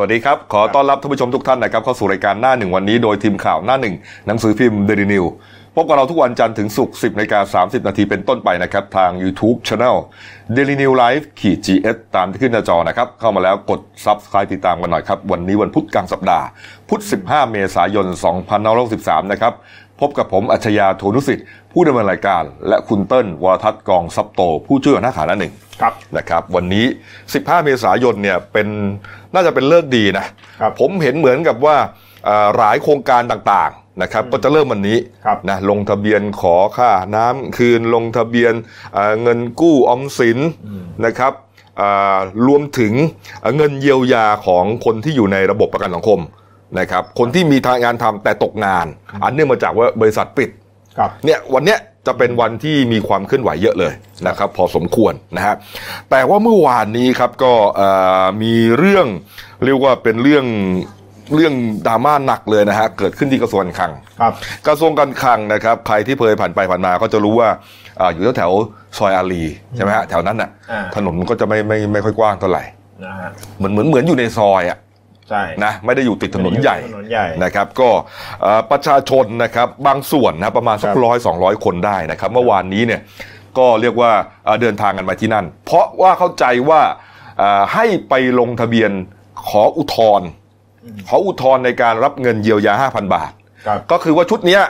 สวัสดีครับ ขอต้อนรับท่านผู้ชมทุกท่านนะครับเข้าสู่รายการหน้าหนึ่งวันนี้โดยทีมข่าวหน้าหนึ่งหนังสือพิมพ์เดลินิวพบกับเราทุกวันจันทร์ถึงศุกร์10นาฬิกา30 นาทีเป็นต้นไปนะครับ ทาง YouTube Channel Daily New Life ขีด GS ตามที่ขึ้นหน้าจอนะครับ เข้ามาแล้วกด Subscribe ติดตามกันหน่อยครับ วันนี้วันพุธกลางสัปดาห์ พุธ 15 เมษายน 2563 นะครับ พบกับผมอัจฉริยะโทนุสิทธิ์ ผู้ดำเนินรายการ และคุณเติ้ลวรทัศน์กองซับโต ผู้ช่วยหัวหน้าข่าวหน้าหนึ่งครับนะครับ วันนี้ 15 เมษายนเนี่ยเป็น น่าจะเป็นเลิกษ์ดีนะครับผมเห็นเหมือนกับว่าเอ่อหลายโครงการต่างๆนะครับก็จะเริ่มวันนี้ครับนะลงทะเบียนขอค่าน้ำคืนลงทะเบียนเอ่อเงินกู้ออมสินนะครับเอ่อรวมถึงเอ่อเงินเยียวยาของคนที่อยู่ในระบบประกันสังคมนะครับคนที่มีทางงานทำแต่ตกงาน อันเนื่องมาจากว่าบริษัทปิดครับเนี่ยวันเนี้ย จะเป็นวันที่มีความเคลื่อนไหวเยอะเลยนะครับพอสมควรนะฮะแต่ว่าเมื่อวานนี้ครับก็เอ่อมีเรื่องเรียกว่าเป็นเรื่องเรื่องดราม่าหนักเลยนะฮะเกิดขึ้นที่กระทรวงการคลังครับกระทรวงการคลังนะครับใครที่เคยผ่านไปผ่านมาก็จะรู้ว่าอาอยู่แถวๆซอยอารีใช่ไหมฮะแถวนั้นน่ะอ่าถนนก็จะไม่ไม่ไม่ค่อยกว้างเท่าไหร่นะฮะเหมือนเหมือนเหมือนอยู่ในซอยอะ ใช่นะไม่ได้อยู่ติดถนนใหญ่ถนนใหญ่นะครับ ก็เอ่อประชาชนนะครับบางส่วนนะประมาณสักครับร้อยสองร้อยคนได้นะครับ เมื่อวานนี้เนี่ยก็เรียกว่าเอ่อเดินทางกันมาที่นั่น เพราะว่าเข้าใจว่าเอ่อให้ไปลงทะเบียนขออุทธรณ์ขออุทธรณ์ในการรับเงินเยียวยา 5,000 บาทครับก็คือว่าชุดเนี้ย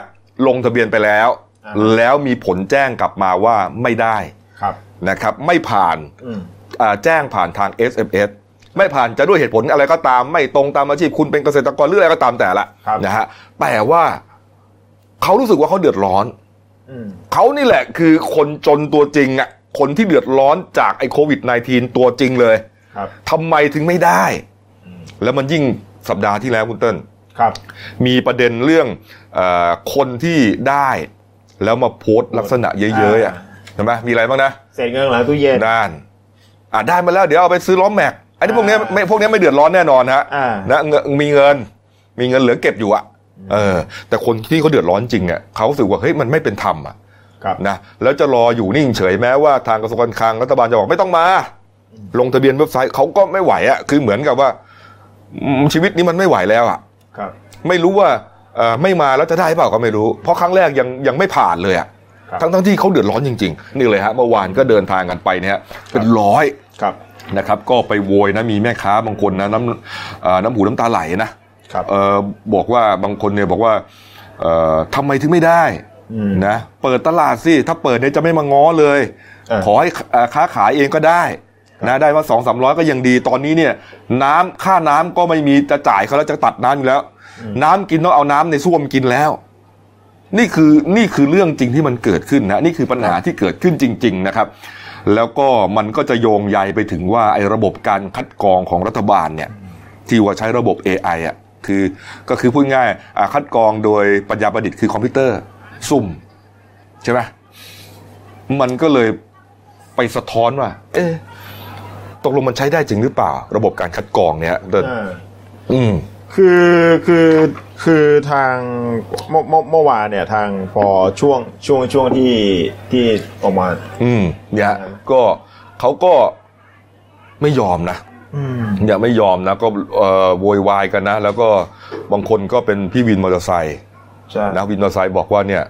ลงทะเบียนไปแล้วอ่าแล้วมีผลแจ้งกลับมาว่าไม่ได้ครับนะครับ ไม่ผ่านอืมอ่าแจ้งผ่านทาง SMS ไม่ผ่านจะด้วยเหตุผลอะไรก็ตาม ไม่ตรงตามอาชีพคุณเป็นเกษตรกรหรืออะไรก็ตามแต่ละครับนะฮะแต่ว่าเขารู้สึกว่าเขาเดือดร้อนอืมเขานี่แหละคือคนจนตัวจริงอะคนที่เดือดร้อนจากไอ้โควิด -19 ตัวจริงเลยครับทำไมถึงไม่ได้ แล้วมันยิ่งสัปดาห์ที่แล้วคุณเติ้ลครับมีประเด็นเรื่องเออคนที่ได้ แล้วมาโพสต์ลักษณะเย้ยๆอะอ่าใช่ไหมมีอะไรบ้างนะเศษเงินหลังตู้เย็นด้านอ่าได้มาแล้วเดี๋ยวเอาไปซื้อล้อแม็ก ไอ้ที่พวกเนี้ยไม่พวกเนี้ยไม่เดือดร้อนแน่นอนฮะอ่า นะเงินมีเงิน มีเงินเหลือเก็บอยู่อะเออ แต่คนที่เขาเดือดร้อนจริงเนี่ยเขารู้สึกว่าเฮ้ยมันไม่เป็นธรรมอะครับ นะแล้วจะรออยู่นิ่งเฉยแม้ว่าทางกระทรวงการคลังรัฐบาลจะบอกไม่ต้องมา ลงทะเบียนเว็บไซต์เขาก็ไม่ไหวอะคือเหมือนกับว่าอืมชีวิตนี้มันไม่ไหวแล้วอะ ครับ ไม่รู้ว่าเอ่อไม่มาแล้วจะได้เปล่าก็ไม่รู้ เพราะครั้งแรกยังยังไม่ผ่านเลยอะครับทั้งทั้งที่เขาเดือดร้อนจริงๆ นี่เลยฮะเมื่อวานก็เดินทางกันไปเนี่ยเป็นร้อย ครับนะครับ ก็ไปโวยนะมีแม่ค้าบางคนนะน้ำเอ่อน้ำหูน้ำตาไหลนะครับเออบอกว่าบางคนเนี่ยบอกว่าเอ่อทำไมถึงไม่ได้อืมนะเปิดตลาดสิถ้าเปิดเนี่ยจะไม่มาง้อเลยเออขอให้เอ่อค้าขายเองก็ได้นะได้มาสองสามร้อยก็ยังดีตอนนี้เนี่ย น้ำค่าน้ำก็ไม่มีจะจ่ายเขาแล้วจะตัดน้ำอยู่แล้ว น้ำกินต้องเอาน้ำในส้วมกินแล้ว นี่คือนี่คือเรื่องจริงที่มันเกิดขึ้นนะนี่คือปัญหาที่เกิดขึ้นจริง ๆ นะครับ แล้วก็มันก็จะโยงใยไปถึงว่าไอ้ระบบการคัดกรองของรัฐบาลเนี่ยที่ว่าใช้ระบบ AI อะคือก็คือพูดง่ายอ่าคัดกรองโดยปัญญาประดิษฐ์คือคอมพิวเตอร์ซุ่มใช่ไหมมันก็เลยไปสะท้อนว่า เอ๊ะตกลงมันใช้ได้จริงหรือเปล่า ระบบการคัดกรองเนี่ยเดินอ่าอืม คือคือคือทางเมื่อเมื่อเมื่อวานเนี่ยทางพอช่วงช่วงช่วงที่ที่ออกมา อืมเนี่ยอืมก็เขาก็ไม่ยอมนะอืมอย่าไม่ยอมนะ ก็เอ่อโวยวายกันนะ แล้วก็บางคนก็เป็นพี่วินมอเตอร์ไซค์ใช่นะวินมอเตอร์ไซค์บอกว่าเนี่ย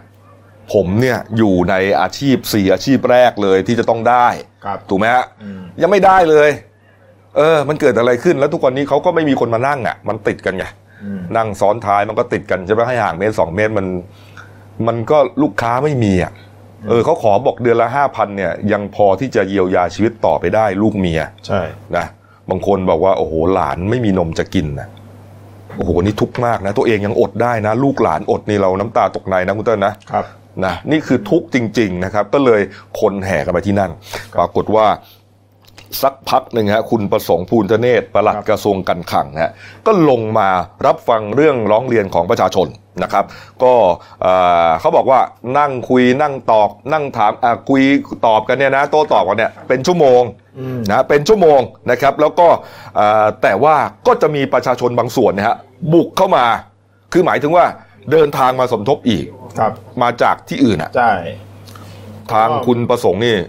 ผมเนี่ยอยู่ในอาชีพสี่อาชีพแรกเลยที่จะต้องได้ครับถูกไหมฮะอืมยังไม่ได้เลย เออ มันเกิดอะไรขึ้นแล้วทุกวันนี้เขาก็ไม่มีคนมานั่งอะ มันติดกันไงอืมนั่งซ้อนท้ายมันก็ติดกันใช่ไหมให้ห่างเมตรสองเมตรมัน มันก็ลูกค้าไม่มีอะเออเขาขอบอกเดือนละห้าพันเนี่ย ยังพอที่จะเยียวยาชีวิตต่อไปได้ลูกเมีย ใช่นะบางคนบอกว่าโอ้โหหลานไม่มีนมจะกินนะโอ้โหนี่ทุกข์มากนะ ตัวเองยังอดได้นะ ลูกหลานอดนี่เราน้ำตาตกในนะคุณเต้นนะครับนะนี่คือทุกข์จริง ๆ นะครับ ก็เลยคนแห่กันไปที่นั่น ปรากฏว่า สักพักหนึ่งฮะคุณประสงค์ภูลเนตรปลัดครับกระทรวงการคลังฮะก็ลงมารับฟังเรื่องร้องเรียนของประชาชนนะครับ ก็เอ่อเขาบอกว่านั่งคุยนั่งตอบนั่งถามอะคุยตอบกันเนี่ยนะโต้ตอบกันเนี่ยเป็นชั่วโมงอืมนะเป็นชั่วโมงนะครับ แล้วก็เอ่อแต่ว่าก็จะมีประชาชนบางส่วนนะฮะบุกเข้ามา คือหมายถึงว่าเดินทางมาสมทบอีกครับมาจากที่อื่นอะใช่ทางอ๋อคุณประสงค์นี่ก็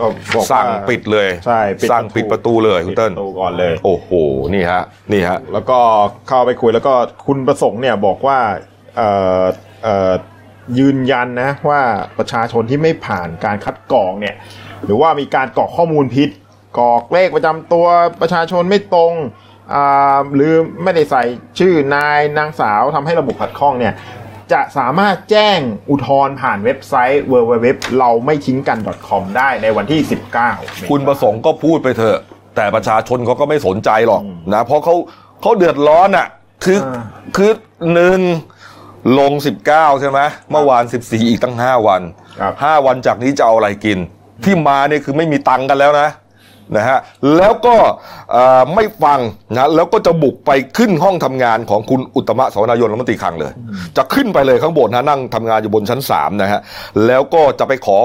บอกว่าสั่งปิดเลยใช่ปิดสั่งปิดประตูเลยคุณเติ้ลปิดประตูก่อนเลย โอ้โหนี่ฮะนี่ฮะแล้วก็เข้าไปคุยแล้วก็คุณประสงค์เนี่ยบอกว่าเอ่อเอ่อยืนยันนะว่าประชาชนที่ไม่ผ่านการคัดกรองเนี่ยหรือว่ามีการกรอกข้อมูลผิดกรอกเลขประจำตัวประชาชนไม่ตรงอ่าหรือไม่ได้ใส่ชื่อนายนางสาวทำให้ระบบขัดข้องเนี่ย จะสามารถแจ้งอุทธรณ์ผ่านเว็บไซต์ www เราไม่ทิ้งกัน .com ได้ในวันที่ 19 คุณประสงค์ก็พูดไปเถอะ แต่ประชาชนเขาก็ไม่สนใจหรอกนะเพราะเขาเขาเดือดร้อนอะ คืออ่าคือหนึ่งลงสิบเก้าใช่ไหมเมื่อวานสิบสี่อีกตั้งห้าวันครับห้าวันจากนี้จะเอาอะไรกิน ที่มาเนี่ยคือไม่มีตังค์กันแล้วนะ นะฮะแล้วก็ไม่ฟังนะแล้วก็จะบุกไปขึ้นห้องทำงานของคุณอุตมะสวนายนรัฐมนตรีคลังเลย จะขึ้นไปเลยข้างบนนะนั่งทำงานอยู่บนชั้นสามนะฮะแล้วก็จะไปขอ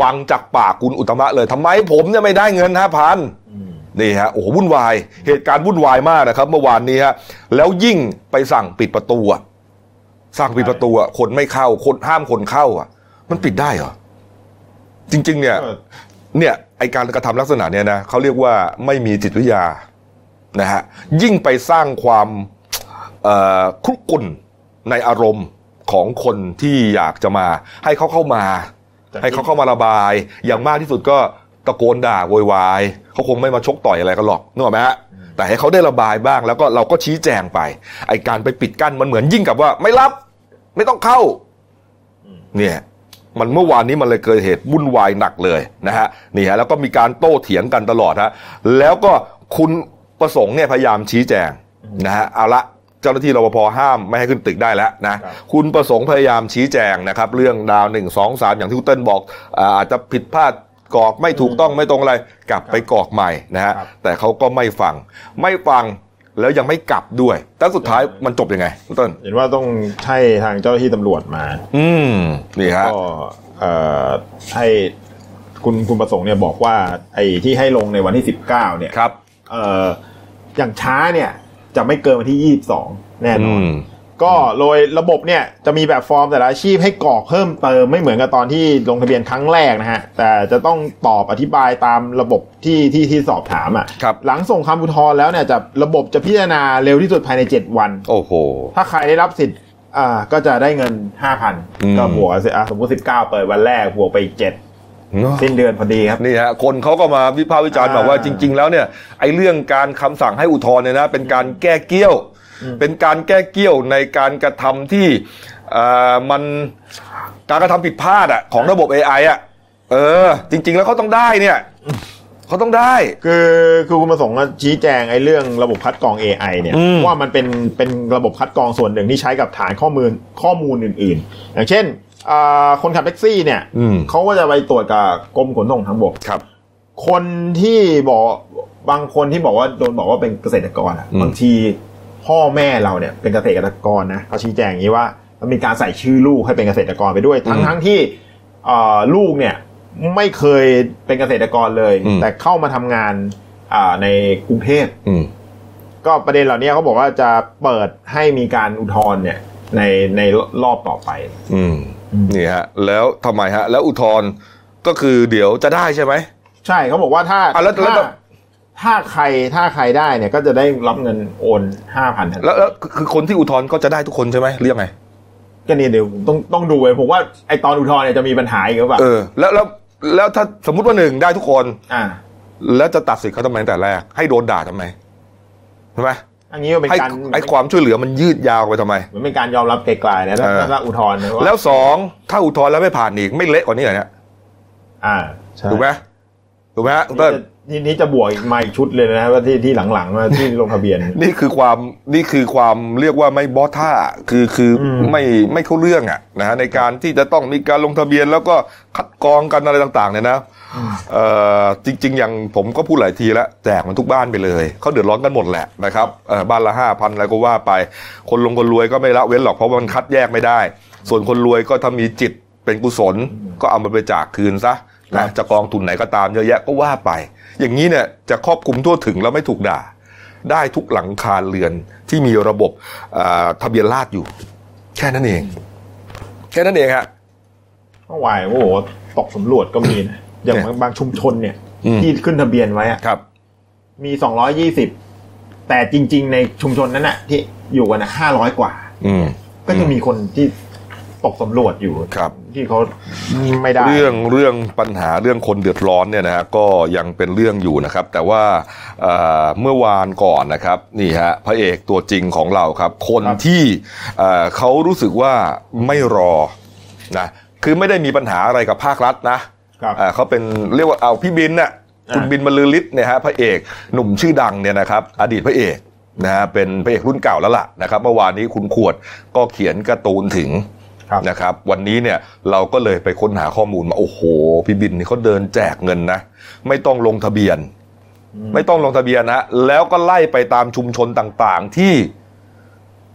ฟังจากปากคุณอุตมะเลยทำไมผมเนี่ยไม่ได้เงินห้าพันนี่ฮะโอ้โหวุ่นวาย เหตุการณ์วุ่นวายมากนะครับ เมื่อวานนี้ฮะแล้วยิ่งไปสั่งปิดประตูสั่งปิดประตูคนไม่เข้าคนห้ามคนเข้าอะมันปิดได้เหรอจริง ๆ เนี่ย เออเนี่ยไอการกระทำลักษณะเนี่ยนะเขาเรียกว่าไม่มีจิตวิทยานะฮะยิ่งไปสร้างความเอ่อคลุกกลุ่นในอารมณ์ของคนที่อยากจะมา ให้เขาเข้ามา ให้เขาเข้ามาระบาย อย่างมากที่สุดก็ตะโกนด่าโวยวายเขาคงไม่มาชกต่อยอะไรกันหรอกนึกออกไหมฮะแต่ให้เขาได้ระบายบ้างแล้วก็เราก็ชี้แจงไป ไอการไปปิดกั้นมันเหมือนยิ่งกับว่า ไม่รับ ไม่ต้องเข้า เนี่ย มันเมื่อวานนี้มันเลยเกิดเหตุวุ่นวายหนักเลยนะฮะนี่ฮะแล้วก็มีการโต้เถียงกันตลอดฮะแล้วก็คุณประสงค์เนี่ยพยายามชี้แจงนะฮะเอาละเจ้าหน้าที่รปภห้ามไม่ให้ขึ้นตึกได้แล้วนะครับคุณประสงค์พยายามชี้แจงนะครับ เรื่องดาวหนึ่งสองสามอย่างที่คุณเติ้ลบอกอ่าอาจจะผิดพลาดกรอกไม่ถูกต้องไม่ตรงอะไร กลับไปกรอกใหม่นะฮะครับแต่เขาก็ไม่ฟังไม่ฟัง แล้วยังไม่กลับด้วยแต่สุดท้ายมันจบยังไงคุณเติ้ลเห็นว่าต้องให้ทางเจ้าหน้าที่ตำรวจมา อืมนี่ฮะก็เอ่อให้คุณคุณประสงค์เนี่ยบอกว่า ไอ้ที่ให้ลงในวันที่สิบเก้าเนี่ยครับ เอ่ออย่างช้าเนี่ย จะไม่เกินวันที่ยี่สิบสองแน่นอนอืม ก็โดยระบบเนี่ยจะมีแบบฟอร์มแต่ละอาชีพให้กรอกเพิ่มเติมไม่เหมือนกับตอนที่ลงทะเบียนครั้งแรกนะฮะ แต่จะต้องตอบอธิบายตามระบบที่ที่ที่สอบถามอะครับหลังส่งคำอุทธรณ์แล้วเนี่ยจะระบบจะพิจารณาเร็วที่สุดภายใน 7 วัน โอ้โห ถ้าใครได้รับสิทธิ์อ่าก็จะได้เงิน 5,000อืมก็บวกอะสมมติ 19 เปิดวันแรกบวกไปอีก7เนอะสิ้นเดือนพอดีครับนี่ฮะคนเขาก็มาวิพากษ์วิจารณ์อ่าบอกว่าจริง ๆ แล้วเนี่ยไอ้เรื่องการคำสั่งให้อุทธรณ์เนี่ยนะเป็นการแก้เกี้ยว เป็นการแก้เกี้ยวในการกระทำที่เอ่อมันการกระทำผิดพลาดอะของระบบ AI อะเออ จริง ๆ แล้วเขาต้องได้เนี่ยเขาต้องได้ คือคือคุณประสงค์ก็ชี้แจงไอ้เรื่องระบบคัดกรอง AI เนี่ยอืมว่ามันเป็นเป็นระบบคัดกรองส่วนหนึ่งที่ใช้กับฐานข้อมูลข้อมูลอื่น ๆ อย่างเช่นอ่าคนขับแท็กซี่เนี่ยอืมเขาก็จะไปตรวจกับกรมขนส่งทางบกครับ คนที่บอกบางคนที่บอกว่าโดนบอกว่าเป็นเกษตรกรอะอืมบางที พ่อแม่เราเนี่ยเป็นเกษตรกรนะเขาชี้แจงอย่างนี้ว่ามันมีการใส่ชื่อลูกให้เป็นเกษตรกรไปด้วย ทั้งทั้งที่เอ่อลูกเนี่ยไม่เคยเป็นเกษตรกรเลยอืมแต่เข้ามาทำงานอ่าในกรุงเทพอืมก็ประเด็นเหล่านี้เขาบอกว่าจะเปิดให้มีการอุทธรณ์เนี่ย ในในรอบต่อไป อืมอืมนี่ฮะ แล้วทำไมฮะ แล้วอุทธรณ์ก็คือเดี๋ยวจะได้ใช่ไหมใช่เขาบอกว่าถ้าอะแล้วแล้ว ถ้าถ้าใครถ้าใครได้เนี่ยก็จะได้รับเงินโอนห้าพันแล้วแล้วคือคนที่อุทธรณ์ก็จะได้ทุกคนใช่ไหมเรียกไงก็นี่เดี๋ยวต้องต้องดูเลยผมว่าไอตอนอุทธรณ์เนี่ยจะมีปัญหาอีกหรือเปล่าเออแล้วแล้วแล้วถ้าสมมุติว่าหนึ่งได้ทุกคน อ่า แล้วจะตัดสิทธิ์เขาทำไมตั้งแต่แรก ให้โดนด่าทำไมใช่ไหมอันนี้ก็เป็นให้การไอ้ความช่วยเหลือมันยืดยาวไปทำไมเหมือนเป็นการยอมรับไกลๆนะถ้าเออ ถ้าอุทธรณ์นะว่าแล้วสองถ้าอุทธรณ์แล้วไม่ผ่านอีกไม่เละกว่านี้เหรอเนี่ยอ่าใช่ถูกไหม ถูกไหมฮะคุณเติ้ลทีนี้จะบวกอีกมาอีกชุดเลยนะว่าที่ที่หลังๆว่าที่ลงทะเบียน นี่คือความนี่คือความเรียกว่าไม่บอสท่าคือคืออมไม่ไม่เข้าเรื่องอะนะฮะในการที่จะต้องมีการลงทะเบียนแล้วก็คัดกรองกันอะไรต่างๆเนี่ยนะเอ่อจริง ๆ อย่างผมก็พูดหลายทีแล้วแจกมันทุกบ้านไปเลยเขาเดือดร้อนกันหมดแหละนะครับเอ่อบ้านละห้าพันอะไรก็ว่าไป คนลงคนรวยก็ไม่ละเว้นหรอกเพราะว่ามันคัดแยกไม่ได้ ส่วนคนรวยก็ถ้ามีจิตเป็นกุศลก็เอามาไปจากคืนซะครั นะบจะกองทุนไหนก็ตามเยอะแยะก็ว่าไป อย่างนี้เนี่ยจะครอบคลุมทั่วถึงแล้วไม่ถูกด่า ได้ทุกหลังคาเรือนที่มีระบบอ่าทะเบียนราษฎร์อยู่ แค่นั้นเอง แค่นั้นเองฮะเมื่อวานโอ้โหตกสำรวจก็มีนะอย่างเนี่ยบางชุมชนเนี่ยอืมที่ขึ้นทะเบียนไว้อะครับ มีสองร้อยี่สิบแต่จริง ๆ ในชุมชนนั้นน่ะ ที่อยู่กันห้าร้อยกว่าอืมก็จะมีคนที่ตกสำรวจอยู่ครับ ที่เขาไม่ได้ เรื่องเรื่องปัญหาเรื่องคนเดือดร้อนเนี่ยนะฮะก็ยังเป็นเรื่องอยู่นะครับ แต่ว่าเอ่อเมื่อวานก่อนนะครับนี่ฮะพระเอกตัวจริงของเราครับ คนที่เอ่อเขารู้สึกว่าไม่รอนะคือไม่ได้มีปัญหาอะไรกับภาครัฐนะครับเอ่อเขาเป็นเรียกว่าเอาพี่บินน่ะอ่าคุณบินบรรลือฤทธิ์เนี่ยฮะพระเอกหนุ่มชื่อดังเนี่ยนะครับอดีตพระเอกนะฮะเป็นพระเอกรุ่นเก่าแล้วล่ะนะครับเมื่อวานนี้คุณขวดก็เขียนการ์ตูนถึงครับ นะครับวันนี้เนี่ยเราก็เลยไปค้นหาข้อมูลมาโอ้โห พี่บินนี่เขาเดินแจกเงินนะ ไม่ต้องลงทะเบียน ไม่ต้องลงทะเบียนนะแล้วก็ไล่ไปตามชุมชนต่างๆที่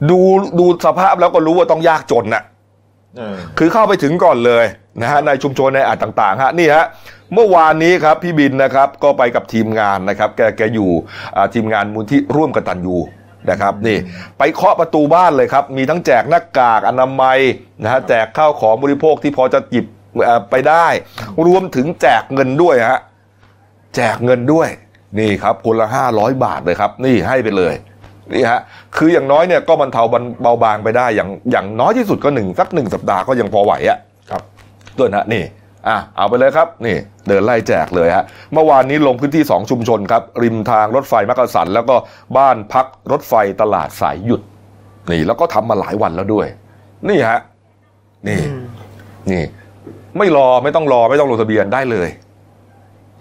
ดูดูสภาพแล้วก็รู้ว่าต้องยากจนน่ะเออคือเข้าไปถึงก่อนเลยนะฮะในชุมชนในอาจต่างๆฮะนี่ฮะเมื่อวานนี้ครับพี่บินนะครับก็ไปกับทีมงานนะครับ แกแกอยู่อ่าทีมงานมูลที่ร่วมกตันยู นะครับนี่ไปเคาะประตูบ้านเลยครับ มีทั้งแจกหน้ากากอนามัยนะฮะแจกข้าวของบริโภคที่พอจะหยิบเอ่อไปได้ รวมถึงแจกเงินด้วยฮะแจกเงินด้วยนี่ครับคนละห้าร้อยบาทเลยครับ นี่ให้ไปเลยนี่ฮะคืออย่างน้อยเนี่ยก็บรรเทาเบาบางไปได้อย่างอย่างน้อยที่สุดก็หนึ่งสักหนึ่งสัปดาห์ก็ยังพอไหวอะครับด้วยนะนี่ อะเอาไปเลยครับนี่เดินไล่แจกเลยฮะเมื่อวานนี้ลงพื้นที่ 2 ชุมชนครับ ริมทางรถไฟมักกะสัน แล้วก็บ้านพักรถไฟตลาดสายหยุด นี่แล้วก็ทำมาหลายวันแล้วด้วย นี่ฮะนี่นี่ ไม่รอไม่ต้องรอไม่ต้องลงทะเบียนได้เลย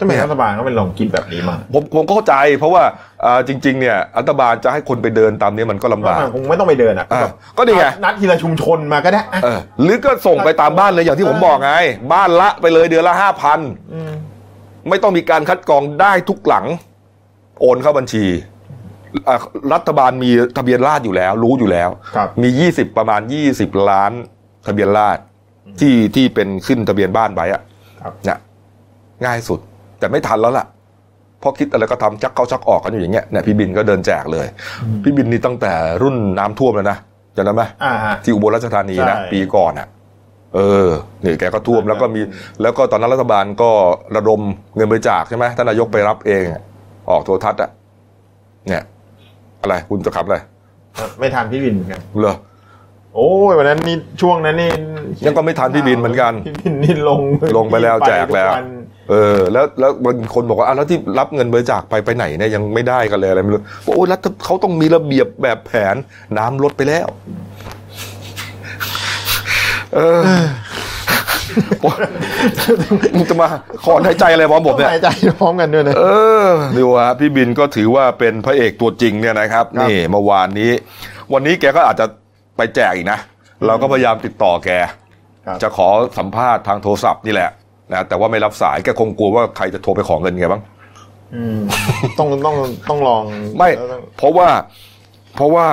ทำไมรัฐบาลก็เป็นลองคิดแบบนี้มาผมผมก็เข้าใจ เพราะว่าอ่าจริง ๆ เนี่ยรัฐบาลจะให้คนไปเดินตามนี้มันก็ลำบากมันคงไม่ต้องไปเดินอะอะแบบก็นี่ไงนัดทีละชุมชนมาก็ได้อะเออหรือก็ส่งไปตามบ้านเลยอย่างที่ผมบอกไง บ้านละไปเลยเดือนละห้าพันมไม่ต้องมีการคัดกรองได้ทุกหลัง โอนเข้าบัญชีอะรัฐบาลมีทะเบียนราษฎรอยู่แล้ว รู้อยู่แล้วครับมียี่สิบประมาณยี่สิบล้าน ทะเบียนราษฎรที่ที่เป็นขึ้นทะเบียนบ้านไว้อะครับเนี่ยง่ายสุด แต่ไม่ทันแล้วล่ะเพราะคิดอะไรก็ทำชักเข้าชักออกกันอยู่อย่างเงี้ยเนี่ยพี่บินก็เดินแจกเลย พี่บินนี่ตั้งแต่รุ่นน้ำท่วมแล้วนะจำได้ไหมอ่าฮะที่อุบลราชธานีนะใช่ปีก่อนอะเออนี่แกก็ท่วมแล้วก็มีแล้วก็ตอนนั้นรัฐบาลก็ระดมเงินบริจาคใช่ไหมท่านนายกไปรับเองอะออกโทรทัศน์อะเนี่ย อะไรคุณจะขับอะไรไม่ทันพี่บินเหมือนกันเหรอโอ้ยวันนั้นนี่ช่วงนั้นนี่ยังก็ไม่ทันพี่บินเหมือนกัน พี่บินนี่ลงลงไปแล้วแจกแล้วทุน เออแล้วแล้วบางคนบอกว่าอะแล้วที่รับเงินบริจาคไปไปไหนเนี่ยยังไม่ได้กันเลยอะไรไม่รู้บอกโอ้ยแล้วเขาต้องมีระเบียบแบบแผนน้ำลดไปแล้ว เออมึงจะมาขอหายใจอะไรพร้อมผมเนี่ยหายใจพร้อมกันด้วยนะเออดูฮะพี่บินก็ถือว่าเป็นพระเอกตัวจริงเนี่ยนะครับครับนี่เมื่อวานนี้ วันนี้แกก็อาจจะไปแจกอีกนะ เราก็พยายามติดต่อแกครับจะขอสัมภาษณ์ทางโทรศัพท์นี่แหละ นะแต่ว่าไม่รับสายแกคงกลัวว่าใครจะโทรไปขอเงินแกบ้างอืมต้องต้องต้องลองไม่แล้วต้องเพราะว่าเพราะว่า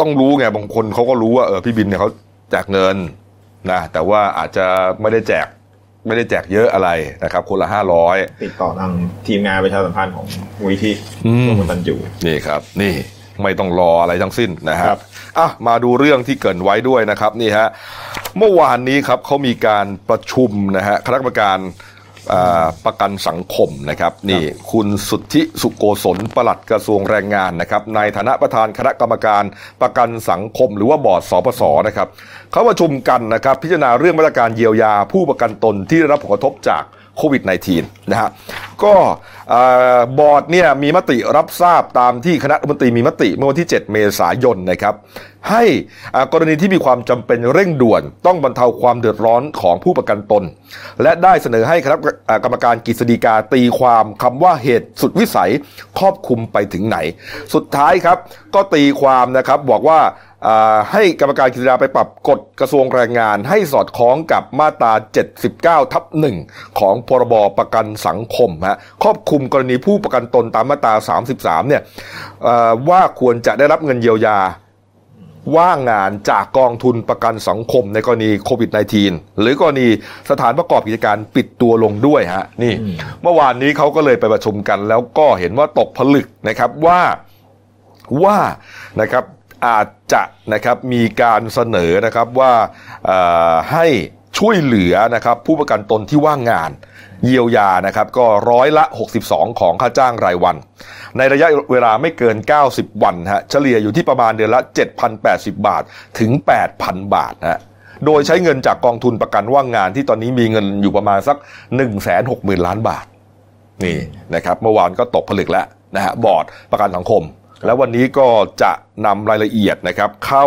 ต้องรู้ไงบางคนเขาก็รู้ว่าเออพี่บินเนี่ยเขาแจกเงินนะแต่ว่าอาจจะไม่ได้แจกไม่ได้แจกเยอะอะไรนะครับ คนละห้าร้อยติดต่อทางทีมงานประชาสัมพันธ์ของมูลที่อืมร่วมกันตันอยู่นี่ครับ นี่ ไม่ต้องรออะไรทั้งสิ้นนะฮะครับอะมาดูเรื่องที่เกรินไว้ด้วยนะครับนี่ฮะเมื่อวานนี้ครับเขามีการประชุมนะฮะคณะกรรมการอ่าประกันสังคมนะครับนี่คุณสุทธิสุโกศลปลัดกระทรวงแรงงานนะครับในฐานะประธานคณะกรรมการประกันสังคม หรือว่าบอร์ดสปสนะครับเขาประชุมกันนะครับพิจารณาเรื่องมาตรการเยียวยาผู้ประกันตนที่ได้รับผลกระทบจาก โควิด -19 นะฮะก็บอร์ดเนี่ยมีมติรับทราบตามที่คณะรัฐมนตรีมีมติเมื่อวันที่ 7 เมษายนนะครับให้กรณีที่มีความจำเป็นเร่งด่วน ต้องบรรเทาความเดือดร้อนของผู้ประกันตน และได้เสนอให้คณะกรรมการกฤษฎีกาตีความคำว่าเหตุสุดวิสัยครอบคลุมไปถึงไหน สุดท้ายครับก็ตีความนะครับบอกว่า ให้กรรมการกฤษฎาไปปรับกฎกระทรวงแรงงาน ให้สอดคล้องกับมาตรา 79 ทับหนึ่งของพรบประกันสังคมฮะครอบคลุมกรณีผู้ประกันตนตามมาตรา 33 เนี่ยเอ่อว่าควรจะได้รับเงินเยียวยาว่างงานจากกองทุนประกันสังคมในกรณีโควิด -19 หรือกรณีสถานประกอบกิจการปิดตัวลงด้วยฮะนี่ เมื่อวานนี้เขาก็เลยไปประชุมกัน แล้วก็เห็นว่าตกผลึกนะครับว่าว่านะครับ อาจจะนะครับมีการเสนอนะครับว่าให้ช่วยเหลือนะครับผู้ประกันตนที่ว่างงาน เยียวยานะครับก็ร้อยละ 62 ของค่าจ้างรายวัน ในระยะเวลาไม่เกิน 90 วันฮะเฉลี่ยอยู่ที่ประมาณเดือนละ 7,080 บาทถึง 8,000 บาทฮะโดยใช้เงินจากกองทุนประกันว่างงานที่ตอนนี้มีเงินอยู่ประมาณสัก 160,000 ล้านบาทนี่นะครับเมื่อวานก็ตกผลึกแล้วนะฮะบอร์ดประกันสังคม แล้ววันนี้ก็จะนำรายละเอียดนะครับเข้า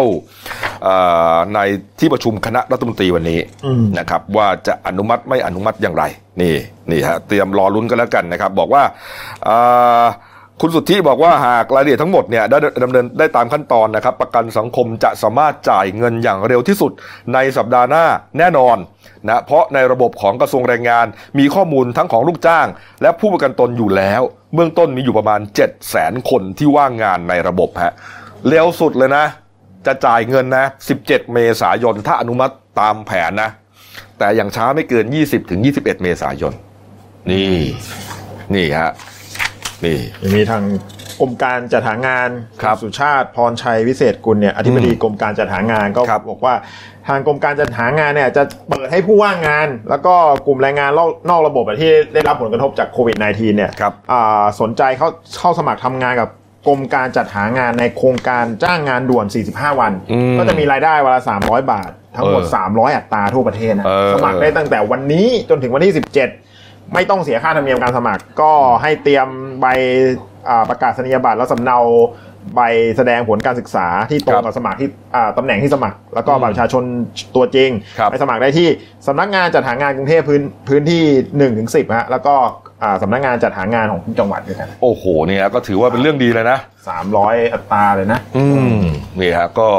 เอ่อในที่ประชุมคณะรัฐมนตรีวันนี้อืมนะครับ ว่าจะอนุมัติไม่อนุมัติอย่างไร นี่นี่ฮะเตรียมรอลุ้นกันแล้วกันนะครับ บอกว่าเอ่อ คุณสุทธิบอกว่าหากรายละเอียดทั้งหมดเนี่ยได้ดำเนินได้ตามขั้นตอนนะครับ ประกันสังคมจะสามารถจ่ายเงินอย่างเร็วที่สุดในสัปดาห์หน้าแน่นอนนะเพราะในระบบของกระทรวงแรงงาน มีข้อมูลทั้งของลูกจ้าง และผู้ประกันตนอยู่แล้ว เบื้องต้นมีอยู่ประมาณ 7 0 0 0 0 0คนที่ว่างงานในระบบฮะเร็วสุดเลยนะ จะจ่ายเงินนะ 17 เมษายนถ้าอนุมัติตามแผนนะ แต่อย่างช้าไม่เกิน 20ถึง21 เมษายนนี่นี่ฮะ นี่ มีทางกรมการจัดหางานครับณสุชาติพรชัยวิเศษกุลเนี่ยอธิบดีกรมการจัดหางานก็ครับบอกว่า ทางกรมการจัดหางานเนี่ยจะเปิดให้ผู้ว่างงาน แล้วก็กลุ่มแรงงานนอกระบบอะที่ได้รับผลกระทบจากโควิด -19 เนี่ยครับอ่าสนใจเข้าเข้าสมัครทำงานกับกรมการจัดหางานในโครงการจ้างงานด่วน 45 วันอืมก็จะมีรายได้วันละ 300 บาท ทั้งหมดเออ300 อัตราทั่วประเทศนะเออสมัครได้ตั้งแต่วันนี้จนถึงวันที่ 17 ไม่ต้องเสียค่าธรรมเนียมการสมัคร ก็ให้เตรียมใบอ่าประกาศนียบัตรและสำเนาใบแสดงผลการศึกษาที่ตรงกับสมัครที่อ่าตำแหน่งที่สมัคร แล้วก็บัตรประชาชนตัวจริงครับไปสมัครได้ที่สำนักงานจัดหางานกรุงเทพพื้นพื้นที่1นถึงสิฮะแล้วก็อ่าสำนักงานจัดหางานของทุกจังหวัดด้วยกันโอ้โหเนี่ยก็ถือว่าเป็นเรื่องดีเลยนะ 300 อัตราเลยนะ อืมนี่ฮะก็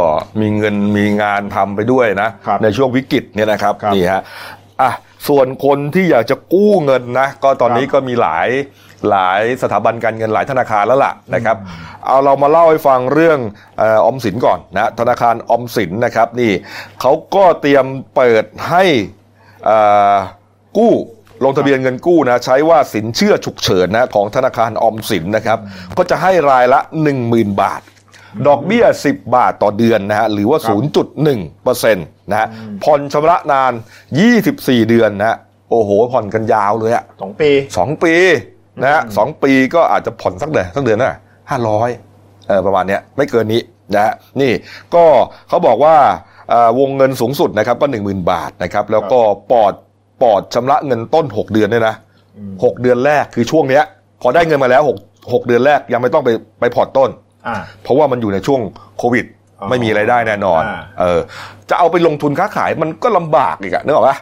มีเงินมีงานทำไปด้วยนะครับในช่วงวิกฤตเนี่ยนะครับครับนี่ฮะอะ ส่วนคนที่อยากจะกู้เงินนะก็ตอนนี้ครับก็มีหลายหลายสถาบันการเงินหลายธนาคารแล้วล่ะนะครับ เอาเรามาเล่าให้ฟังเรื่องเออออมสินก่อนนะธนาคารออมสินนะครับนี่เขาก็เตรียมเปิดให้เอ่อกู้ลงทะเบียนเงินกู้นะใช้ว่าสินเชื่อฉุกเฉินนะของธนาคารออมสินนะครับ ก็จะให้รายละ 10,000 บาท ดอกเบี้ย 10 บาทต่อเดือนนะฮะหรือว่าครับ0.1เปอร์เซ็นต์นะฮะผ่อนชำระนาน 24 เดือนนะฮะโอ้โห ผ่อนกันยาวเลยอะสองปีสองปีนะฮะสองปีก็อาจจะผ่อนสักเดือนสักเดือนน่ะห้าร้อยเออประมาณเนี้ยไม่เกินนี้นะฮะนี่ก็เขาบอกว่าเอ่อวงเงินสูงสุดนะครับก็1 0,000บาทนะครับแล้วก็ปอดปอดชำระเงินต้น6เดือนด้วยนะอืมหกเดือนแรกคือช่วงเนี้ยพอได้เงินมาแล้ว6 6เดือนแรกยังไม่ต้องไปไปผ่อนต้นอ่า เพราะว่ามันอยู่ในช่วงโควิดอ๋อไม่มีไรายได้แน่นอนอ่าเออ จะเอาไปลงทุนค้าขายมันก็ลำบากอีกอะนึกออกปะ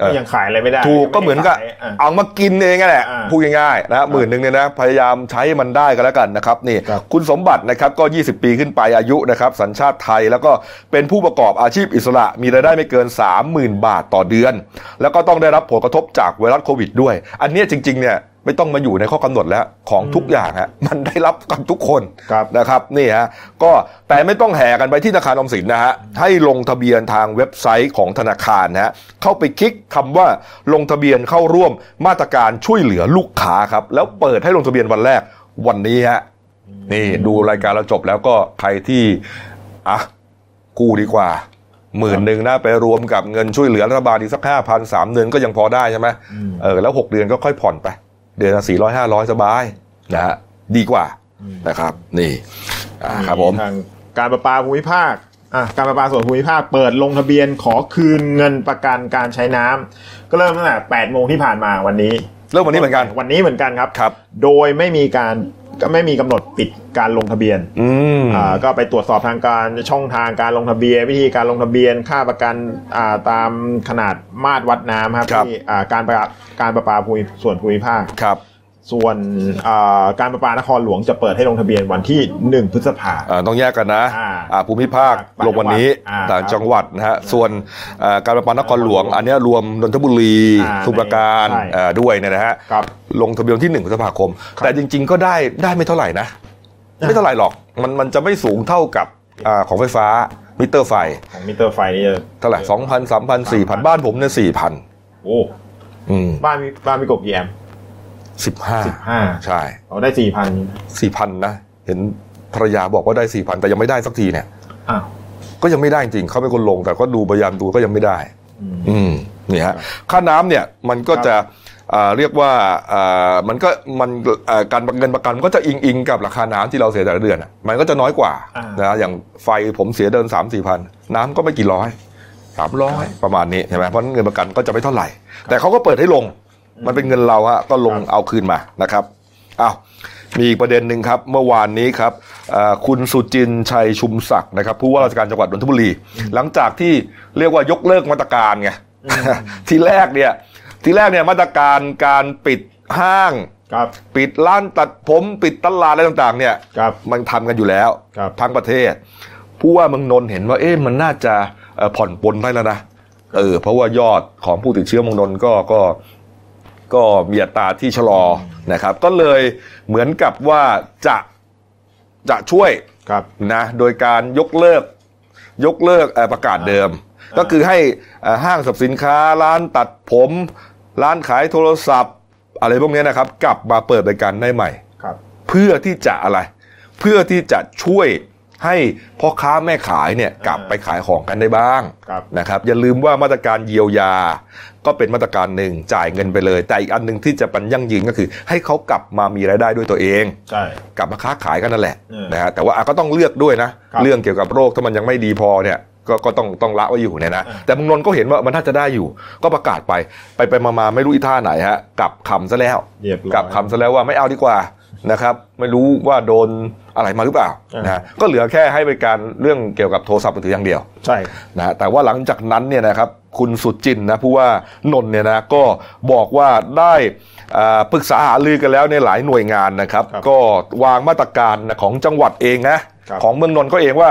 เออยังขายอะไรไม่ได้ ถูกก็เหมือนกับยังไได้ขายอะเอามากินเองนั่นแหละอ่าพูดง่ายๆนะหมื่นหนึ่งเนี่ยนะพยายามใช้มันได้ก็แล้วกันนะครับนี่ครับคุณสมบัตินะครับก็ 20 ปีขึ้นไปอายุนะครับ สัญชาติไทยแล้วก็เป็นผู้ประกอบอาชีพอิสระ มีรายได้ไม่เกิน 30,000 บาทต่อเดือน แล้วก็ต้องได้รับผลกระทบจากไวรัสโควิดด้วย อันเนี้ยจริงๆเนี่ย ไม่ต้องมาอยู่ในข้อกำหนดแล้วของทุกอย่างฮะมันได้รับกันทุกคนครับนะครับนี่ฮะก็แต่ไม่ต้องแห่กันไปที่ธนาคารออมสินนะฮะให้ลงทะเบียนทางเว็บไซต์ของธนาคารนะฮะเข้าไปคลิกคำว่าลงทะเบียนเข้าร่วมมาตรการช่วยเหลือลูกค้าครับแล้วเปิดให้ลงทะเบียนวันแรกวันนี้ฮะนี่ดูรายการเราจบแล้วก็ใครที่อะกู้ดีกว่าหมื่นหนึ่งนะไปรวมกับเงินช่วยเหลือรัฐบาลอีกสักห้าพันสามเดือนก็ยังพอได้ใช่ไหมอืมเออแล้วหกเดือนก็ค่อยผ่อนไป เดือนละสี่ร้อยห้าร้อยสบายนะฮะดีกว่านะครับ นี่อ่าครับผมทางการประปาภูมิภาคอะการประปาส่วนภูมิภาคเปิดลงทะเบียนขอคืนเงินประกันการใช้น้ำก็เริ่มตั้งแต่8โมงที่ผ่านมาวันนี้ เริ่มวันนี้เหมือนกัน วันนี้เหมือนกันครับครับโดยไม่มีการ ก็ไม่มีกำหนดปิดการลงทะเบียนอืมอ่าก็ไปตรวจสอบทางการช่องทางการลงทะเบียน วิธีการลงทะเบียนค่าประกันอ่าตามขนาดมาตรวัดน้ำครับครับที่อ่าการประการประปาภูมิส่วนภูมิภาคครับ ส่วนอ่าการประปานครหลวงจะเปิดให้ลงทะเบียนวันที่ 1 พฤษภาอ่าต้องแยกกันนะอ่าอ่าภูมิภาคต่างลงวันนี้อ่าต่างจังหวัดนะฮะส่วนอ่าการประปานครหลวง อันเนี้ยรวมนนทบุรีอ่าสมุทรปราการใช่อ่าด้วยเนี่ยนะฮะครับลงทะเบียนที่หนึ่งพฤษภาคมครับแต่จริง ๆ ก็ได้ได้ไม่เท่าไหร่นะ ไม่เท่าไหร่หรอกมันมันจะไม่สูงเท่ากับอ่าของไฟฟ้ามิเตอร์ไฟของมิเตอร์ไฟนี่จะเท่าไหร่สองพันสามพันสี่พันบ้านผมเนี่ยสี่พันโอ้อืมบ้านมีบ้านมีกบกี่แอม ป์สิบห้า15ใช่เราได้สี่พันสี่พันนะ เห็นภรรยาบอกว่าได้สี่พันแต่ยังไม่ได้สักทีเนี่ยอ้าวก็ยังไม่ได้จริงเขาเป็นคนลง แต่ก็ดูพยายามดูก็ยังไม่ได้ อืมอืมนี่ครัฮะบค่าน้ำเนี่ยมันก็ครับจะอ่าเรียกว่าอ่ามันก็มันอ่าการเงินประกันมันก็จะอิงอิงกับราคาน้ำที่เราเสียแต่ละเดือนอะมันก็จะน้อยกว่าอ่านนะอย่างไฟผมเสียเดินสามสี่พันน้ำก็ไม่กี่ร้อยสามร้อยประมาณนี้ใช่ไหมเพราะฉะนั้นเงินประกันก็จะไม่เท่าไหร่ แต่เขาก็เปิดให้ลง มันเป็นเงินเราฮะก็ลงเอาคืนมานะครับอ้าวมีอีกประเด็นหนึ่งครับ เมื่อวานนี้ครับอ่าคุณสุจินต์ชัยชุมศักดิ์นะครับผู้ว่าราชการจังหวัดนนทบุรี หลังจากที่เรียกว่ายกเลิกมาตรการไงทีแรกเนี่ยทีแรกเนี่ยมาตรการการปิดห้างครับปิดร้านตัดผมปิดตลาดอะไรต่างๆ เนี่ยครับมันทำกันอยู่แล้วครับทั้งประเทศ ผู้ว่าเมืองนนท์เห็นว่าเอ๊ะมันน่าจะเอ่อผ่อนปลนได้แล้วนะเออเพราะว่ายอดของผู้ติดเชื้อเมืองนนท์ก็ก็ ก็มีอัตราที่ชะลอนะครับ ก็เลยเหมือนกับว่าจะจะช่วยครับนะโดยการยกเลิกยกเลิกเอ่อประกาศเดิมอ่าก็คือให้เอ่อห้างสรรพสินค้าร้านตัดผม ร้านขายโทรศัพท์ อะไรพวกนี้นะครับ กลับมาเปิดบริการได้ใหม่ครับเพื่อที่จะอะไร เพื่อที่จะช่วย ให้พ่อค้าแม่ขายเนี่ยกลับไปขายของกันได้บ้างครับนะครับอย่าลืมว่ามาตรการเยียวยา ก็เป็นมาตรการหนึ่งจ่ายเงินไปเลย แต่อีกอันหนึ่งที่จะปันยั่งยืนก็คือ ให้เขากลับมามีรายได้ด้วยตัวเองใช่กลับมาค้าขายกันนั่นแหละเออนะฮะแต่ว่าอะก็ต้องเลือกด้วยนะครับเรื่องเกี่ยวกับโรคถ้ามันยังไม่ดีพอเนี่ยก็ก็ต้องต้องละไว้อยู่เนี่ยนะเออแต่เมึงนนท์ก็เห็นว่ามันน่าจะได้อยู่ ก็ประกาศไปไปไปมาๆไม่รู้อีท่าไหนฮะกลับคำซะแล้วเรียบร้อยกลับคำซะแล้วว่าไม่เอาดีกว่า นะครับ ไม่รู้ว่าโดนอะไรมาหรือเปล่าเออนะฮะก็เหลือแค่ให้บริการเรื่องเกี่ยวกับโทรศัพท์มือถืออย่างเดียว ใช่นะฮะแต่ว่าหลังจากนั้นเนี่ยนะครับคุณสุจินต์นะผู้ว่านนท์เนี่ยนะก็บอกว่าได้อ่าปรึกษาหารือกันแล้วในหลายหน่วยงานนะครับครับก็วางมาตรการนะของจังหวัดเองนะครับของเมืองนนท์ก็เองว่า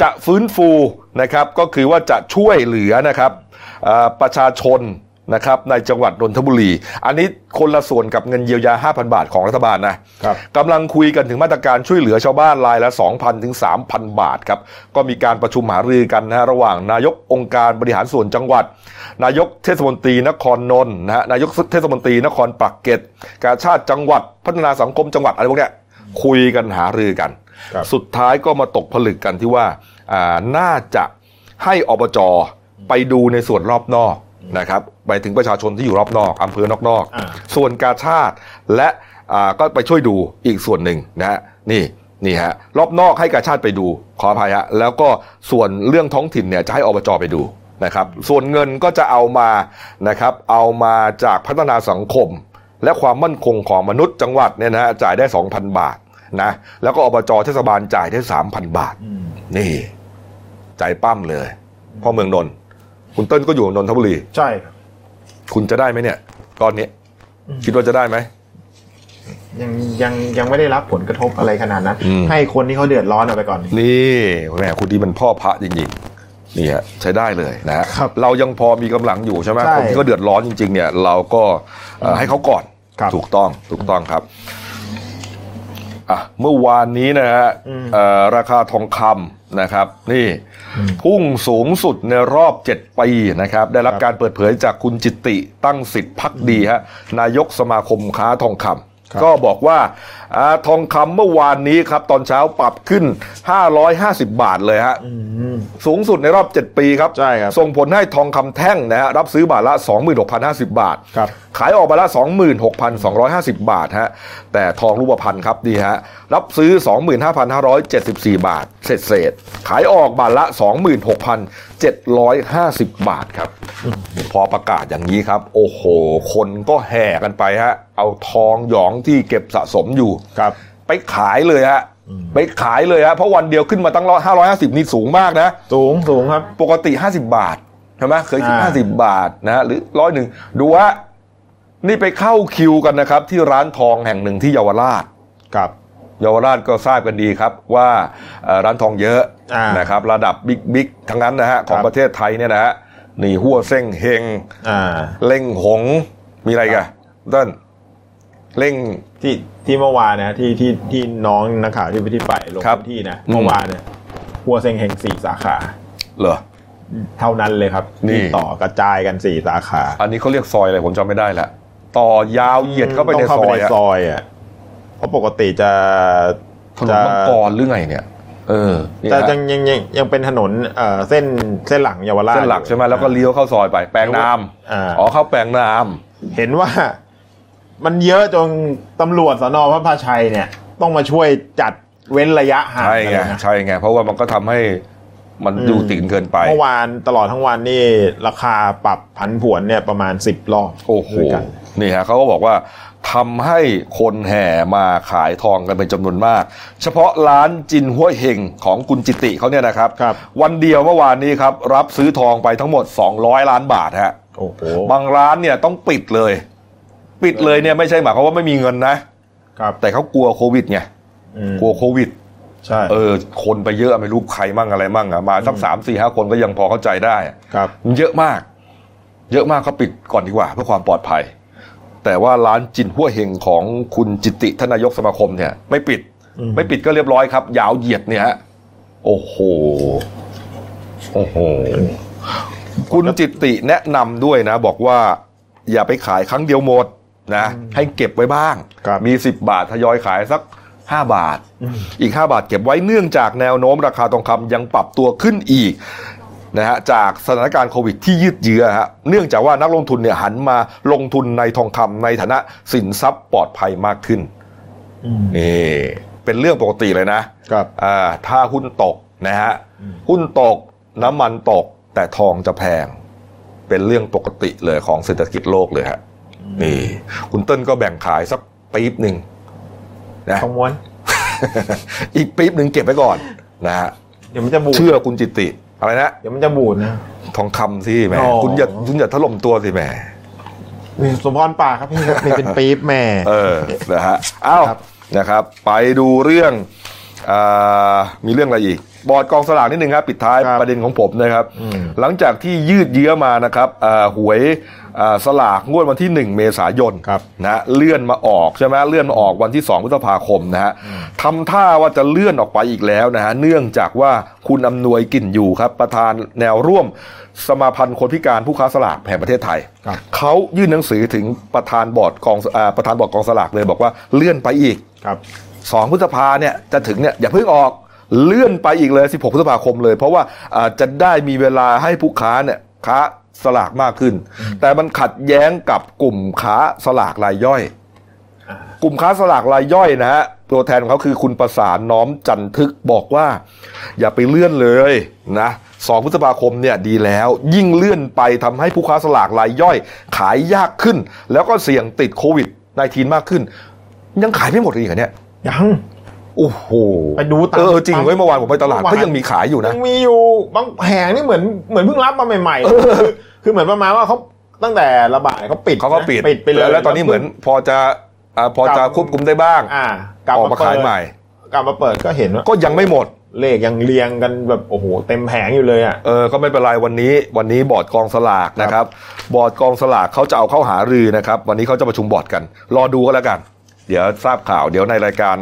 จะฟื้นฟูนะครับก็คือว่าจะช่วยเหลือนะครับอ่าประชาชน นะครับในจังหวัดนนทบุรี อันนี้คนละส่วนกับเงินเยียวยา 5,000 บาทของรัฐบาลนะครับกำลังคุยกันถึงมาตรการช่วยเหลือชาวบ้านรายละ 2,000 ถึง 3,000 บาทครับ ก็มีการประชุมหารือกันนะฮะระหว่างนายกองค์การบริหารส่วนจังหวัด นายกเทศมนตรีนครนนท์นะฮะนายกเทศมนตรีนครปักเกร็ดกาชาติจังหวัดพัฒนาสังคมจังหวัดอะไรพวกเนี้ยคุยกันหารือกันครับสุดท้ายก็มาตกผลึกกันที่ว่าอ่าน่าจะให้อบจไปดูในส่วนรอบนอก นะครับไปถึงประชาชนที่อยู่รอบนอกอำเภอนอกนอกอ่าส่วนกาชาติและอ่าก็ไปช่วยดูอีกส่วนหนึ่งนะฮะนี่นี่ฮะรอบนอกให้กาชาติไปดูขออภัยฮะแล้วก็ส่วนเรื่องท้องถิ่นเนี่ยจะให้อบจไปดูนะครับส่วนเงินก็จะเอามานะครับเอามาจากพัฒนาสังคม และความมั่นคงของมนุษย์จังหวัดเนี่ยนะฮะจ่ายได้ 2,000 บาทนะแล้วก็อบจเทศบาลจ่ายได้3,000 บาท อืม นี่ ใจปั้มเลยพ่อเมืองนนท์ คุณเติ้ลก็อยู่นนทบุรี ใช่ครับคุณจะได้ไหมเนี่ยก้อนนี้คิดว่าจะได้ไหมยังยังยังไม่ได้รับผลกระทบอะไรขนาดนั้นอืมให้คนที่เขาเดือดร้อนเอาไปก่อน นี่แหมคุณดีมันพ่อพระจริงๆนี่ฮะใช้ได้เลยนะฮะครับเรายังพอมีกำลังอยู่ใช่ไหมใช่คนที่เขาเดือดร้อนจริง ๆ เนี่ย เราก็เอ่อให้เขาก่อนครับถูกต้องถูกต้องครับอะเมื่อวานนี้นะฮะอืมเอ่อราคาทองคำนะครับ นี่อืม พุ่งสูงสุดในรอบ 7 ปีนะครับ ได้รับการเปิดเผยจากคุณจิตติตั้งสิทธิ์พักดีฮะนายกสมาคมค้าทองคำครับก็บอกว่าอาทองคำเมื่อวานนี้ครับ ตอนเช้าปรับขึ้น 550 บาทเลยฮะอืมสูงสุดในรอบ 7 ปีครับ ใช่ครับ ส่งผลให้ทองคำแท่งนะฮะรับซื้อบาทละ 26,050 บาท ครับ ขายออกบาทละ 26,250 บาทฮะ แต่ทองรูปพรรณครับดีฮะ รับซื้อ 25,574 บาท เศษเศษๆขายออกบาทละ 26,750 บาทครับ พอประกาศอย่างนี้ครับ โอ้โห คนก็แห่กันไปฮะ เอาทองหยองที่เก็บสะสมอยู่ครับ ไปขายเลยฮะไปขายเลยฮะเพราะวันเดียวขึ้นมาตั้งร้อยห้าร้อยห้าสิบนี่สูงมากนะ สูงสูงครับ ปกติ50บาทใช่ไหมเคยคิดอ่าห้าสิบบาทนะหรือร้อยหนึ่งดูว่านี่ไปเข้าคิวกันนะครับ ที่ร้านทองแห่งหนึ่งที่เยาวราชครับเยาวราชก็ทราบกันดีครับว่าเอ่อร้านทองเยอะอ่านนะครับ ระดับบิ๊กบิ๊กทั้งนั้นนะฮะของครับประเทศไทยเนี่ยนะฮะนี่หัวเส้งเฮงอ่าเล่งหงมีอะไรกันเต้นเล่ง ที่ที่เมื่อวานนะที่ที่ที่น้องนักข่าวที่ไปที่ไปลงครับ พื้นที่นะอืมเมื่อวานเนี่ยหัวเซ็งเฮงสี่สาขา เหรอ เท่านั้นเลยครับนี่ ที่ต่อกระจายกันสี่สาขาอันนี้เขาเรียกซอยอะไรผมจำไม่ได้ละต่อยาวเหยียดเข้าไปในต้องซอยในอะซอยอะเพราะปกติจะถนนมังกรหรือไงเนี่ย เออนี่จะฮะยังยังยังยังเป็นถนนเอ่อเส้นเส้นหลังเยาวราชเส้นหลักใช่ไหมแล้วก็เลี้ยวเข้าซอยไป แปลงน้อ่าำอ๋อเข้าแปลงน้เห็นว่า มันเยอะจนตำรวจสนพระพาชัยเนี่ย ต้องมาช่วยจัดเว้นระยะห่างใช่กันไงเลยนะใช่ไง เพราะว่ามันก็ทำให้มันอืมดูติ่งเกินไป เมื่อวานตลอดทั้งวันนี่ราคาปรับผันผวนเนี่ยประมาณสิบรอบ โอ้โหด้วยกันนี่ฮะเขาก็บอกว่าทำให้คนแห่มาขายทองกันเป็นจำนวนมาก เฉพาะร้านจินห้วยเฮงของคุณจิติเขาเนี่ยนะครับครับวันเดียวเมื่อวานนี้ครับ รับซื้อทองไปทั้งหมด 200 ล้านบาทฮะโอ้โหบางร้านเนี่ยต้องปิดเลย ปิดเลยเนี่ยไม่ใช่หมายความว่าไม่มีเงินนะครับ แต่เขากลัวโควิดไงอืมกลัวโควิดใช่เออคนไปเยอะไม่รู้ใครมั่งอะไรมั่งอะมาสักสามสี่ห้าคนก็ยังพอเข้าใจได้อะครับมันเยอะมาก เยอะมากเขาปิดก่อนดีกว่า เพื่อความปลอดภัย แต่ว่าร้านจินหัวเฮงของคุณจิติทานนายกสมาคมเนี่ย ไม่ปิดอืมไม่ปิดก็เรียบร้อยครับ ยาวเหยียดเนี่ยฮะโอ้โหโอ้โหคุณจิติแนะนำด้วยนะ บอกว่า อย่าไปขายครั้งเดียวหมด นะให้เก็บไว้บ้างครับมีสิบบาททยอยขายสักห้าบาท อีก 5 บาทเก็บไว้เนื่องจากแนวโน้มราคาทองคำยังปรับตัวขึ้นอีกนะฮะจากสถานการณ์โควิดที่ยืดเยื้อฮะเนื่องจากว่านักลงทุนเนี่ยหันมาลงทุนในทองคำในฐานะสินทรัพย์ปลอดภัยมากขึ้นอืมนี่เป็นเรื่องปกติเลยนะครับอ่าถ้าหุ้นตกนะฮะหุ้นตกน้ำมันตกแต่ทองจะแพง เป็นเรื่องปกติเลยของเศรษฐกิจโลกเลยฮะ นี่คุณเติ้ลก็แบ่งขายสักปี๊บหนึ่งนะทองม้วน อีกปี๊บหนึ่งเก็บไว้ก่อนนะฮะเดี๋ยวมันจะบูดเชื่อคุณจิตติ อะไรนะเดี๋ยวมันจะบูดนะทองคำสิแหมอ๋อคุณอย่าคุณอย่าถล่มตัวสิแหมนี่สมพรปากครับพี่ครับนี่เป็นปี๊บแม่เออนะฮะอ้าวครับนะครับ ไปดูเรื่องอามีเรื่องอะไรอีก บอร์ดกองสลากนิดนึงครับ ปิดท้ายครับประเด็นของผมนะครับอืมหลังจากที่ยืดเยื้อมานะครับอ่าหวยอ่า สลากงวดวันที่ 1 เมษายนครับนะเลื่อนมาออกใช่ไหมเลื่อนมาออกวันที่ 2 พฤษภาคมนะฮะทำท่าว่าจะเลื่อนออกไปอีกแล้วนะฮะเนื่องจากว่าคุณอำนวยกลิ่นอยู่ครับ ประธานแนวร่วมสมาพันธ์คนพิการผู้ค้าสลากแห่งประเทศไทยครับเขายื่นหนังสือถึงประธานบอร์ดกองอ่าประธานบอร์ดกองสลากเลยบอกว่าเลื่อนไปอีกครับสองพฤษภาเนี่ยจะถึงเนี่ยอย่าเพิ่งออกเลื่อนไปอีกเลย 16 พฤษภาคมเลย เพราะว่าอ่าจะได้มีเวลาให้ผู้ค้าเนี่ยค้า สลากมากขึ้น แต่มันขัดแย้งกับกลุ่มค้าสลากรายย่อย กลุ่มค้าสลากรายย่อยนะฮะตัวแทนของเขาคือคุณประสานน้อมจันทึกบอกว่า อย่าไปเลื่อนเลยนะสองพฤษภาคมเนี่ยดีแล้ว ยิ่งเลื่อนไปทำให้ผู้ค้าสลากรายย่อย ขายยากขึ้น แล้วก็เสี่ยงติดโควิด -19 มากขึ้น ยังขายไม่หมดเลยเหรอเนี่ยยัง โอ้โหไปดูตามเออจริงเว้ยเมื่อวานผมไปตลาดเมื่อวานก็ยังมีขายอยู่นะยังมีอยู่บางแผงนี่เหมือนเหมือนเพิ่งรับมาใหม่ๆคือคือเหมือนประมาณว่าเขาตั้งแต่ระบาดเขาปิดเขาก็ปิดปิดไปเลยแล้วแล้วตอนนี้เหมือนพอจะอ่าพอจะควบคุมได้บ้างอ่ากลับออกมามาเปิขายดใหม่กลับมาเปิดก็เห็นว่าก็ยังไม่หมดเลขยังเรียงกันแบบโอ้โหเต็มแผงอยู่เลยอะเออก็ไม่เป็นไรวันนี้ วันนี้บอร์ดกองสลากนะครับ บอร์ดกองสลากเขาจะเอาเข้าหารือนะครับ วันนี้เขาจะประชุมบอร์ดกัน รอดูก็แล้วกัน เดี๋ยวทราบข่าวเดี๋ยวในรายการ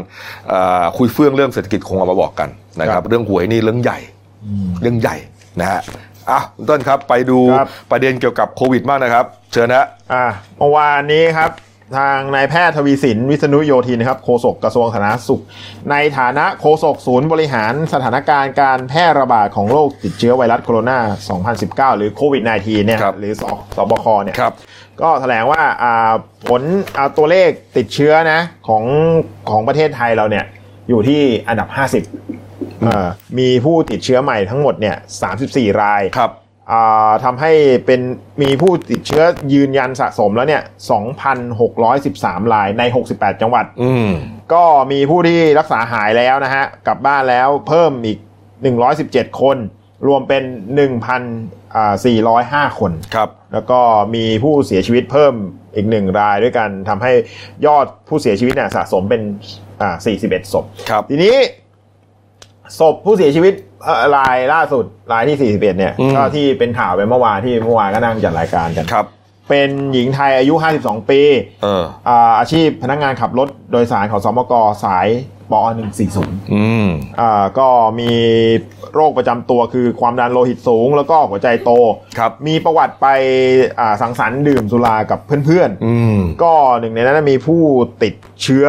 เอ่อคุยเฟื่องเรื่องเศรษฐกิจคงเอามาบอกกันนะคครัรับบเรื่องหวยนี่เรื่องใหญ่เรื่องใหญ่นะฮะอะคุณต้นครับไปดูครับประเด็นเกี่ยวกับโควิดมากนะครับ เชิญนะอ่าเมื่อวานนี้ครับ ทางนายแพทย์ทวีสินวิษณุโยธินนะครับโฆษกกระทรวงสาธารณสุข ในฐานะโฆษกศูนย์บริหารสถานการณ์การแพร่ระบาดของโรคติดเชื้อไวรัสโคโรนา 2019 หรือโควิด -19 เนี่ยครับหรือสสบคเนี่ยครับก็แถลงว่าอ่าผลเอาตัวเลขติดเชื้อนะของของประเทศไทยเราเนี่ยอยู่ที่อันดับ 50อ่ามีผู้ติดเชื้อใหม่ทั้งหมดเนี่ย 34 รายครับอ่า ทำให้เป็นมีผู้ติดเชื้อยืนยันสะสมแล้วเนี่ย 2,613 รายใน 68 จังหวัดอืมก็มีผู้ที่รักษาหายแล้วนะฮะ กลับบ้านแล้วเพิ่มอีก 117 คน รวมเป็น 1,405 คนครับ แล้วก็มีผู้เสียชีวิตเพิ่มอีกหนึ่งรายด้วยกันทำให้ยอดผู้เสียชีวิตเนี่ยสะสมเป็นอ่า41 ศพ ครับ ทีนี้ศพผู้เสียชีวิต เอ่อรายล่าสุดรายที่ 41 เนี่ย อืม ก็ที่เป็นข่าวไปเมื่อวานที่เมื่อวานก็นั่งจัดรายการกัน ครับ เป็นหญิงไทยอายุ 52 ปีเออ อ่าอาชีพพนักงานขับรถโดยสารของสมกสายปอ140อืม อ่าก็มีโรคประจำตัวคือความดันโลหิตสูง แล้วก็หัวใจโต ครับ มีประวัติไปอ่าสังสรรค์ดื่มสุรากับเพื่อนอืมๆก็หนึ่งในนั้นมีผู้ติดเชื้อ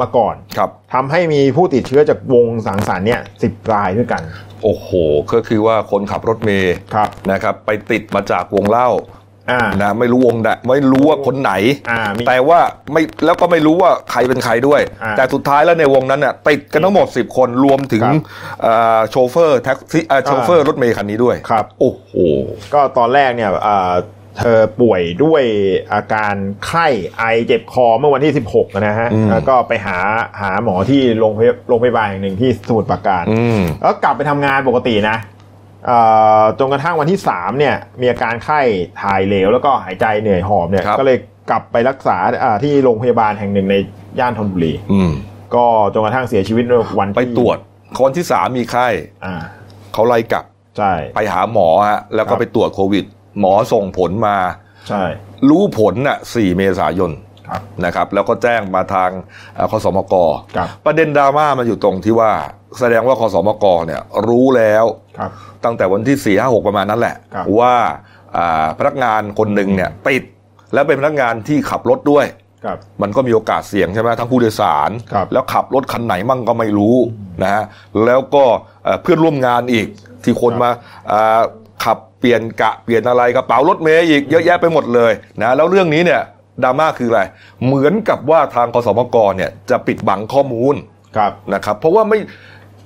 มาก่อนครับ ทำให้มีผู้ติดเชื้อจากวงสังสรรค์เนี่ยสิบรายด้วยกัน โอ้โห ก็คือว่าคนขับรถเมย์ครับนะครับ ไปติดมาจากวงเล่าอ่านะไม่รู้วงไหนไม่รู้ว่าคนไหนอ่ามีแต่ว่าไม่แล้วก็ไม่รู้ว่าใครเป็นใครด้วยอ่าแต่สุดท้ายแล้วในวงนั้นเนี่ยติดกันทั้งหมด 10 คนรวมถึงครับเอ่อโชเฟอร์แท็กซี่เอ่อโชเฟอร์รถเมย์คันนี้ด้วยครับโอ้โหก็ตอนแรกเนี่ยอ่า เธอป่วยด้วยอาการไข้ไอเจ็บคอเมื่อวันที่ 16 นะฮะอืมแล้วก็ไปหาหาหมอที่โรงพยาโรงพยาบาลแห่งหนึ่งที่สมุทรปราการอืมแล้วกลับไปทำงานปกตินะเอ่อจนกระทั่งวันที่ 3 เนี่ย มีอาการไข้ถ่ายเหลว แล้วก็หายใจเหนื่อยหอบเนี่ยครับก็เลยกลับไปรักษาอ่าที่โรงพยาบาลแห่งหนึ่งในย่านธนบุรีอืมก็จนกระทั่งเสียชีวิตในวันที่ไปตรวจคนที่สามมีไข้อ่าเขาไล่กลับใช่ไปหาหมอฮะแล้วคก็รับไปตรวจโควิด หมอส่งผลมา ใช่ รู้ผลน่ะ 4 เมษายนครับนะครับ แล้วก็แจ้งมาทางเอ่อคสมกครับประเด็นดราม่ามันอยู่ตรงที่ว่า แสดงว่าคสมกเนี่ยรู้แล้วครับตั้งแต่วันที่4ี่ห้าหกประมาณนั้นแหละครับว่าอ่าพนักงานคนหนึ่งเนี่ยติด และเป็นพนักงานที่ขับรถด้วยครับมันก็มีโอกาสเสี่ยงใช่ไหมทั้งผู้โดยสารครับแล้วขับรถคันไหนมั่งก็ไม่รู้นะฮะแล้วก็เอ่อเพื่อนร่วมงานอีกที่คนมาอ่าขับ เปลี่ยนกะเปลี่ยนอะไรกระเป๋ารถเมย์อีกเยอะแยะไปหมดเลยนะแล้วเรื่องนี้เนี่ยดราม่าคืออะไร เหมือนกับว่าทางคสมกเนี่ยจะปิดบังข้อมูลครับนะครับ เพราะว่าไม่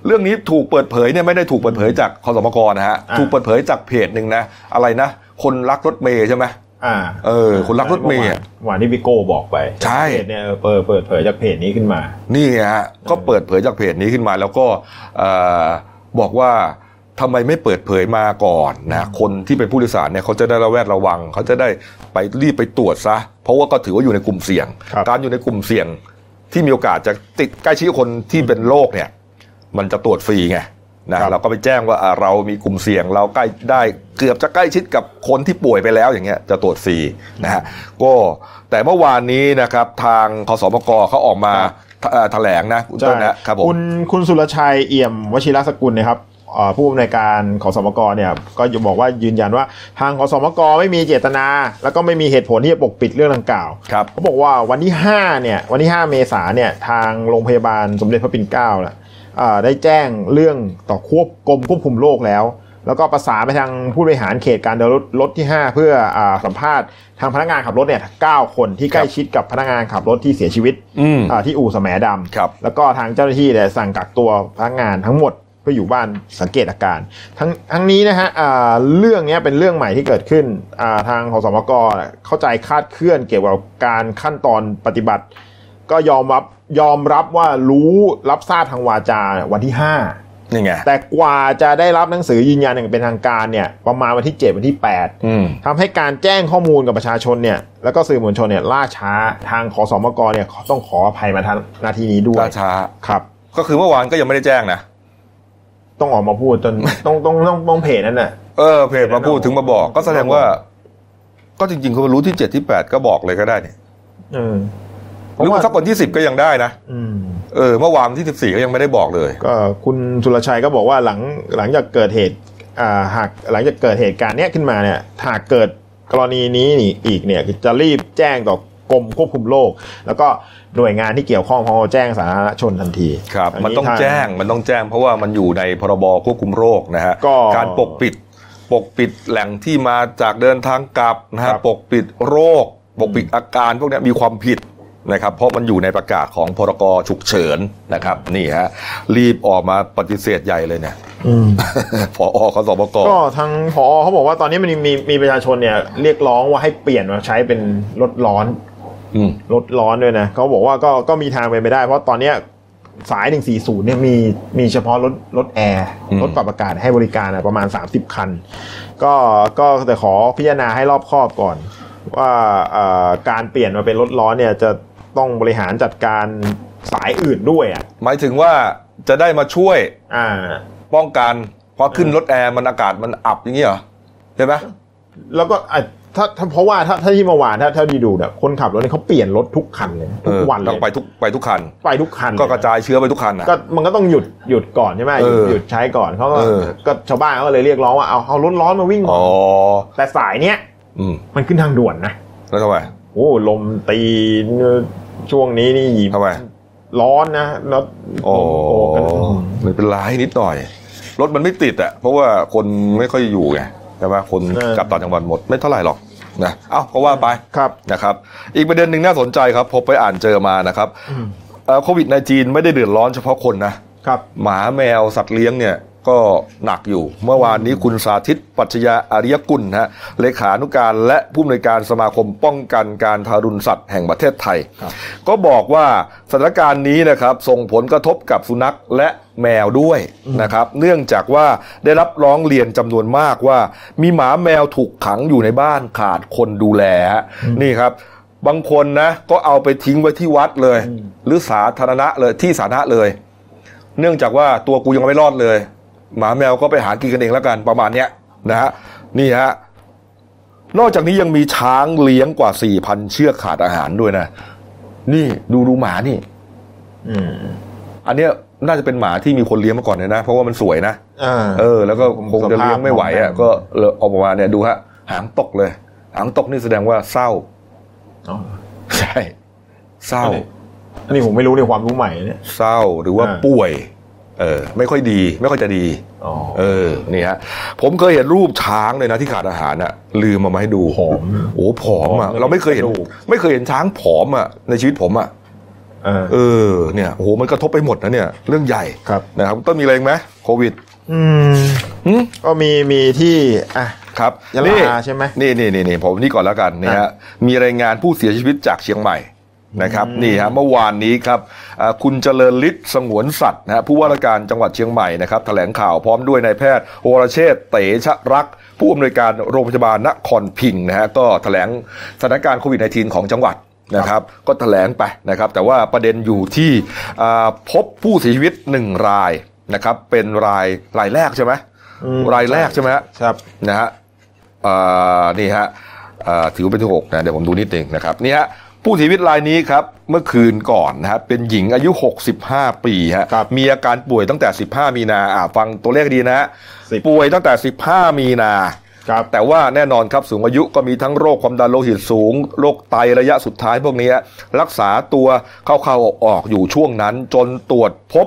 เรื่องนี้ถูกเปิดเผยเนี่ยไม่ได้ถูกเปิดเผยจากคสมกนะฮะอ่าถูกเปิดเผยจากเพจหนึ่งนะอะไรนะ คนรักรถเมย์ใช่ไหมอ่าเออ คนรักรถเมย์อะหวานที่พี่โก้บอกไป ใช่เพจเนี่ยเปิดเปิดเผยจากเพจนี้ขึ้นมา นี่ไงฮะก็เปิดเผยจากเพจนี้ขึ้นมา แล้วก็เอ่อบอกว่า ทำไมไม่เปิดเผยมาก่อนนะคนที่เป็นผู้โดยสารเนี่ยเขาจะได้ระแวดระวัง เขาจะได้ไปรีบไปตรวจซะ เพราะว่าก็ถือว่าอยู่ในกลุ่มเสี่ยงครับการอยู่ในกลุ่มเสี่ยงที่มีโอกาสจะติดใกล้ชิดกับคนที่เป็นโรคเนี่ย มันจะตรวจฟรีไงนะครับเราก็ไปแจ้งว่าอ่าเรามีกลุ่มเสี่ยง เราใกล้ได้เกือบจะใกล้ชิดกับคนที่ป่วยไปแล้วอย่างเงี้ยจะตรวจฟรีนะฮะก็แต่เมื่อวานนี้นะครับทางคสมกเขาออกมาเอ่อแถลงนะคุณต้นนะครับผมคุณคุณสุรชัยเอี่ยมวชิรสกุลนะครับเอ่อ ผู้อำนวยการขอสมกเนี่ยก็จะบอกว่ายืนยันว่าทางขอสมกไม่มีเจตนา แล้วก็ไม่มีเหตุผลที่จะปกปิดเรื่องดังกล่าวครับเขาบอกว่าวันที่5เนี่ยวันที่ 5 เมษาเนี่ยทางโรงพยาบาลสมเด็จพระปิ่นเกล้าน่ะอ่าได้แจ้งเรื่องต่อควบกรมควบคุมโรคแล้ว แล้วก็ประสานไปทางผู้บริหารเขตการเดินรถรถที่ 5 เพื่ออาสัมภาษณ์ทางพนักงานขับรถเนี่ย9คนที่ใกล้ชิดกับพนักงานขับรถที่เสียชีวิตอืมอ่าที่อู่แสมดำครับแล้วก็ทางเจ้าหน้าที่เนี่ยสั่งกักตัวพนักงานทั้งหมด เพื่ออยู่บ้านสังเกตอาการ ทั้งทั้งนี้นะฮะอ่าเรื่องเนี้ยเป็นเรื่องใหม่ที่เกิดขึ้นอ่าทางขอสมกเข้าใจคาดเคลื่อนเกี่ยวกับการขั้นตอนปฏิบัติ ก็ยอมรับยอมรับว่ารู้รับทราบทางวาจาวันที่5นี่ไงแต่กว่าจะได้รับหนังสือยืนยันอย่างเป็นทางการเนี่ยประมาณวันที่ 7 วันที่8อืมทำให้การแจ้งข้อมูลกับประชาชนเนี่ยแล้วก็สื่อมวลชนเนี่ยล่าช้าทางขอสมกเนี่ยต้องขออภัยมาทางหนาทีนี้ด้วยล่าช้าครับ ก็คือเมื่อวานก็ยังไม่ได้แจ้งนะ ต้องออกมาพูดจนต้องต้องต้องต้องเพจนั่นน่ะเออเพจมาพูดถึงมาบอก ก็แสดงว่า ก็จริงๆเขารู้ที่เจ็ดที่แปดก็บอกเลยก็ได้นี่เออหรือว่าสักวันที่สิบก็ยังได้นะอืมเออเมื่อวานที่สิบสี่ก็ยังไม่ได้บอกเลย ก็คุณสุรชัยก็บอกว่าหลังหลังจากเกิดเหตุอ่าหากหลังจากเกิดเหตุการณ์เนี้ยขึ้นมาเนี่ยหากเกิดกรณีนี้นี่อีกเนี่ยจะรีบแจ้งต่อ กรมควบคุมโรคแล้วก็หน่วยงานที่เกี่ยวข้องพอแจ้งสาธารณชนทันทีครับนมันนี้ต้องทาแจ้งมันต้องแจ้งเพราะว่ามันอยู่ในพรบควบคุมโรคนะฮะก็การปกปิดปกปิดแหล่งที่มาจากเดินทางกลับนะครัฮะบปกปิดโรค ปกปิดอาการพวกเนี้ยมีความผิดนะครับเพราะมันอยู่ในประกาศของพรกฉุกเฉินนะครับนี่ฮะรีบออกมาปฏิเสธใหญ่เลยเนี่ยอืมพอคสบกก็ทางพอเขาบอกว่าตอนนี้มันมีมีประชาชนเนี่ยเรียกร้องว่าให้เปลี่ยนมาใช้เป็นรถร้อนอืม รถร้อนด้วยนะเขาบอกว่าก็ก็มีทางเป็นไปได้ เพราะตอนเนี้ยสาย 140 เนี่ยมีมีเฉพาะรถรถแอร์อืมรถปรับอากาศให้บริการอะประมาณ 30 คัน ก็ก็แต่ขอพิจารณาให้รอบคอบก่อน ว่าเอ่อการเปลี่ยนมาเป็นรถร้อนเนี่ยจะต้องบริหารจัดการสายอื่นด้วยอะหมายถึงว่าจะได้มาช่วยอ่าป้องกันเพราะขึ้นรถแอร์มันอากาศมันอับอย่างนี้เหรอใช่ไหมแล้วก็อะ ถ้าถ้าเพราะว่าถ้าถ้าที่เมื่อวานถ้าถ้าดีดูเนี่ยคนขับรถเนี่ยเขาเปลี่ยนรถทุกคันเลยเอทุกอวันเลต้องยไปทุกไปทุกคัน ไปทุกคันก็กระจายเชื้อไปทุกคันอะก็มันก็ต้องหยุดหยุดก่อนใช่ไหมหยุดเออหยุดใช้ก่อนเขาก็เออ ก็ชาวบ้านเขาก็เลยเรียกร้องว่าเอาเอารถร้อนมาวิ่งก่อ๋ออนแต่สายเนี้ยอืมมันขึ้นทางด่วนนะแล้วทำไมโอ้ลมตีช่วงนี้นี่ทำไมร้อนนะแล้วโอ้โอ้กันไม่เป็นไรนิดหน่อย รถมันไม่ติดอะเพราะว่าคนไม่ค่อยอยู่ไงใช่ไหมคนกลับต่างจังหวัดหมดไม่เท่าไหร่หรอกนะเอ้าก็ว่าไปครับนะครับ อีกประเด็นหนึ่งน่าสนใจครับพบไปอ่านเจอมานะครับเอ่อโควิดในจีนไม่ได้เดือดร้อนเฉพาะคนนะครับหมาแมวสัตว์เลี้ยงเนี่ย ก็หนักอยู่ เมื่อวานนี้คุณสาธิตปัจจยาอาริยกุลฮะเลขานุการและผู้อำนวยการสมาคมป้องกันการทารุณสัตว์แห่งประเทศไทยครับก็บอกว่าสถานการณ์นี้นะครับส่งผลกระทบกับสุนัขและแมวด้วยนะครับ เนื่องจากว่าได้รับร้องเรียนจำนวนมากว่า มีหมาแมวถูกขังอยู่ในบ้านขาดคนดูแลฮะนี่ครับบางคนนะก็เอาไปทิ้งไว้ที่วัดเลย หรือสาธารณะเลยที่สาธารณะเลย เนื่องจากว่าตัวกูยังไม่รอดเลย หมาแมวก็ไปหากินกันเองแล้วกันประมาณเนี้ยนะฮะนี่ฮะนอกจากนี้ยังมีช้างเลี้ยงกว่าสี่พันเชือกขาดอาหารด้วยนะ นี่ดูดูหมานี่ อืม อันเนี้ยน่าจะเป็นหมาที่มีคนเลี้ยงมาก่อนเลยนะ เพราะว่ามันสวยนะอ่าเออ แล้วก็คงจะเลี้ยงไม่ไหวอะสภาพก็เลยออกมาเนี่ยดูฮะ หางตกเลย หางตกนี่แสดงว่าเศร้าอ๋อใช่ เศร้า อันนี้ผมไม่รู้ในความรู้ใหม่เนี่ยเศร้าหรือว่าอ่าป่วย เออไม่ค่อยดีไม่ค่อยจะดีอ๋อเออนี่ฮะผมเคยเห็นรูปช้างเลยนะที่ขาดอาหารอะลืมมามาให้ดูผอมโอ้ผอมอะผอมเราไม่เคยเห็นกระดูกไม่เคยเห็นช้างผอมอะในชีวิตผมอะเออเออเนี่ยโอ้โหมันกระทบไปหมดนะเนี่ย เรื่องใหญ่ครับนะครับต้องมีอะไรอีกไหมโควิด อืมหึก็มีมีที่อะครับยะลานี่ใช่ไหมนี่นี่นี่นี่ผมนี่ก่อนแล้วกันนี่ฮะอะมีรายงานผู้เสียชีวิตจากเชียงใหม่ นะครับนี่ฮะเมื่อวานนี้ครับอ่าคุณเจริญฤทธิ์สงวนสัตว์นะฮะผู้ว่าราชการจังหวัดเชียงใหม่นะครับแถลงข่าวพร้อมด้วยนายแพทย์โอรเชษฐ์เตชะรัก ผู้อำนวยการโรงพยาบาลนครพิงค์นะฮะก็แถลงสถานการณ์โควิด -19 ของจังหวัดนะครับก็แถลงไปนะครับแต่ว่าประเด็นอยู่ที่อ่าพบผู้เสียชีวิตหนึ่งรายนะครับเป็นรายรายแรกใช่ไหมอืมรายแรกใช่ไหมฮะครับนะฮะเอ่อนี่ฮะเอ่อถือว่าเป็นที่หกนะเดี๋ยวผมดูนิดหนึ่งนะครับนี่ฮะ ผู้เสียชีวิตรายนี้ครับเมื่อคืนก่อนนะฮะเป็นหญิงอายุ 65 ปีฮะครับมีอาการป่วยตั้งแต่ 15 มีนาอ่าฟังตัวเลขดีนะฮะสิบป่วยตั้งแต่ 15 มีนาครับแต่ว่าแน่นอนครับสูงอายุก็มีทั้งโรคความดันโลหิตสูง โรคไตระยะสุดท้ายพวกนี้ รักษาตัวเข้าๆออกๆอยู่ช่วงนั้นจนตรวจพบ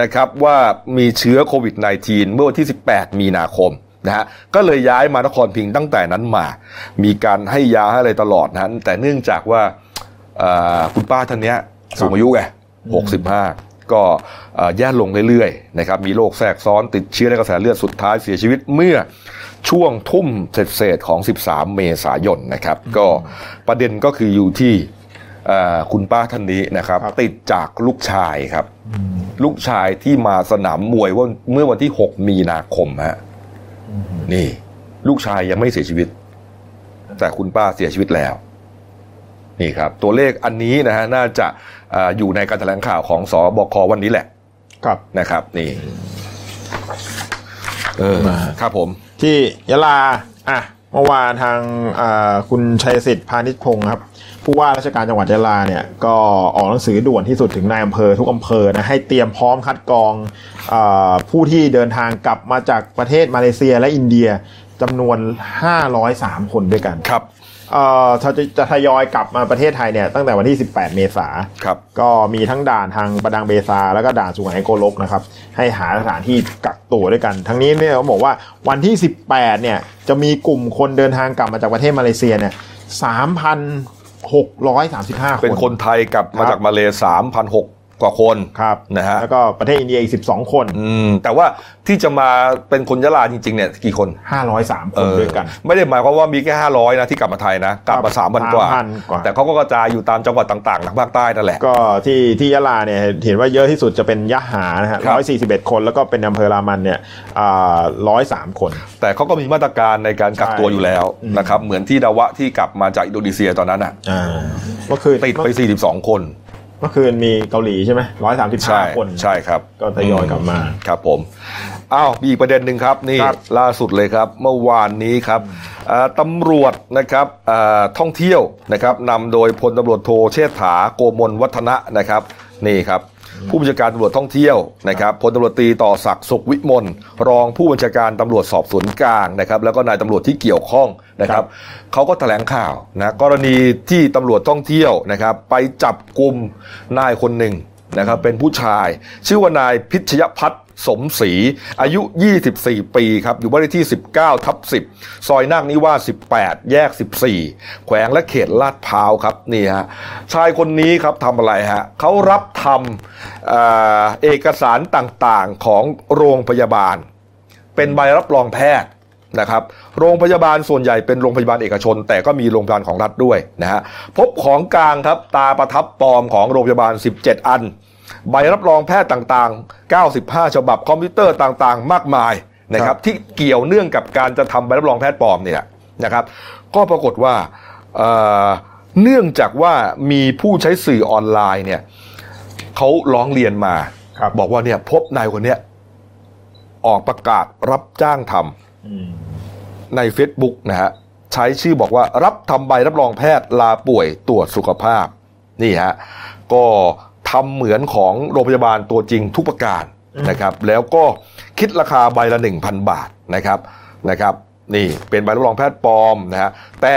นะครับว่ามีเชื้อโควิด -19 เมื่อวันที่ 18 มีนาคม นะฮะก็เลยย้ายมานครพิงค์ตั้งแต่นั้นมา มีการให้ยาให้อะไรตลอดนะฮะแต่เนื่องจากว่าเอ่อคุณป้าท่านเนี้ยสูงอายุไง65ก็เอ่อแย่ลงเรื่อยๆนะครับมีโรคแทรกซ้อนติดเชื้อในกระแสเลือดสุดท้ายเสียชีวิตเมื่อช่วงทุ่มเศษๆของ 13 เมษายนนะครับ ก็ประเด็นก็คืออยู่ที่เอ่อคุณป้าท่านนี้นะครับครับ ติดจากลูกชายครับ ลูกชายที่มาสนามมวยว่าเมื่อวันที่ 6 มีนาคมฮะ นี่ ลูกชายยังไม่เสียชีวิต แต่คุณป้าเสียชีวิตแล้ว นี่ครับ ตัวเลขอันนี้นะฮะน่าจะอ่าอยู่ในการแถลงข่าวของสบควันนี้แหละ ครับนะครับ นี่ เออครับผม ที่ยะลา อะ เมื่อวานทางอ่าคุณชัยสิทธิ์พาณิชพงศ์ครับ ผู้ว่าราชการจังหวัดยะลาเนี่ยก็ออกหนังสือด่วนที่สุดถึงนายอำเภอทุกอำเภอนะให้เตรียมพร้อมคัดกรองอาผู้ที่เดินทางกลับมาจากประเทศมาเลเซียและอินเดียจำนวน 503 คนด้วยกันครับเอ่อเขาจะจะทยอยกลับมาประเทศไทยเนี่ยตั้งแต่วันที่ 18 เมษาครับก็มีทั้งด่านทางประดังเบซา แล้วก็ด่านสุไหงโกลกนะครับ ให้หาสถานที่กักตัวด้วยกัน ทั้งนี้เนี่ยเขาบอกว่าวันที่ 18 เนี่ย จะมีกลุ่มคนเดินทางกลับมาจากประเทศมาเลเซียเนี่ย3,635คน เป็นคนไทยกลับมาจากมาเลสามพันหก กว่าคนครับนะฮะแล้วก็ประเทศอินเดียอีก 12 คนอืมแต่ว่าที่จะมาเป็นคนยะลาจริงๆเนี่ยกี่คน 503 คนด้วยกัน ไม่ได้หมายความว่ามีแค่ห้าร้อยนะที่กลับมาไทยนะ กลับมาสามพันกว่า3,000กว่า แต่เขาก็กระจายอยู่ตามจังหวัดต่างๆทางภาคใต้นั่นแหละ ก็ที่ที่ยะลาเนี่ยเห็นว่าเยอะที่สุดจะเป็นยะหานะฮะครับร้อยสี่สิบเอ็ดคนแล้วก็เป็นอำเภอรามันเนี่ยร้อยสามคน แต่เขาก็มีมาตรการในการกักตัวอยู่แล้วอืมนะครับเหมือนที่ดาวะที่กลับมาจากอินโดนีเซียตอนนั้นอะอ่าเมื่อคืนติดไป 42 คน เมื่อคืนมีเกาหลีใช่ไหมร้อยสามสิบใช่ห้าคนใช่ครับ ก็ทยอยกลับมาครับผมอ้าวมีอีกประเด็นหนึ่งครับนี่ครับล่าสุดเลยครับเมื่อวานนี้ครับอ่าตำรวจนะครับอ่าท่องเที่ยวนะครับนำโดยพลตำรวจโทเชษฐาโกมลวัฒนะนะครับ นี่ครับ ผู้บัญชาการตำรวจท่องเที่ยวนะครับพลตำรวจตรีต่อศักดิ์สุขวิมลรองผู้บัญชาการตำรวจสอบสวนกลางนะครับแล้วก็นายตำรวจที่เกี่ยวข้องนะครับเขาก็แถลงข่าวนะกรณีที่ตำรวจท่องเที่ยวนะครับไปจับกลุ่มนายคนหนึ่งนะครับเป็นผู้ชาย ชื่อว่านายพิชยพัฒน์ สมศรีอายุ 24 ปีครับ อยู่บ้านเลขที่ 19ทับ10 ซอยนาคนิวาส18 แยก 14 แขวงและเขตลาดพร้าวครับนี่ฮะชายคนนี้ครับทำอะไรฮะเขารับทำเอเอกสารต่างๆของโรงพยาบาล เป็นใบรับรองแพทย์นะครับโรงพยาบาลส่วนใหญ่เป็นโรงพยาบาลเอกชน แต่ก็มีโรงพยาบาลของรัฐด้วยนะฮะพบของกลางครับตาประทับปลอมของโรงพยาบาล 17 อัน ใบรับรองแพทย์ต่างๆ 95 ฉบับคอมพิวเตอร์ต่างๆ มากมายนะคครัรับบที่เกี่ยวเนื่องกับการจะทำใบรับรองแพทย์ปลอมเนี่ยนะครับ ก็ปรากฏว่าเอ่อเนื่องจากว่ามีผู้ใช้สื่อออนไลน์เนี่ยเขาร้องเรียนมาครับบอกว่าเนี่ยพบนายคนเนี้ยออกประกาศรับจ้างทำอืมใน Facebook นะฮะใช้ชื่อบอกว่ารับทำใบรับรองแพทย์ลาป่วยตรวจสุขภาพ นี่ฮะก็ ทำเหมือนของโรงพยาบาลตัวจริงทุกประการนะครับ แล้วก็คิดราคาใบละ 1,000 บาทนะครับนะครับ นี่เป็นใบรับรองแพทย์ปลอมนะฮะแต่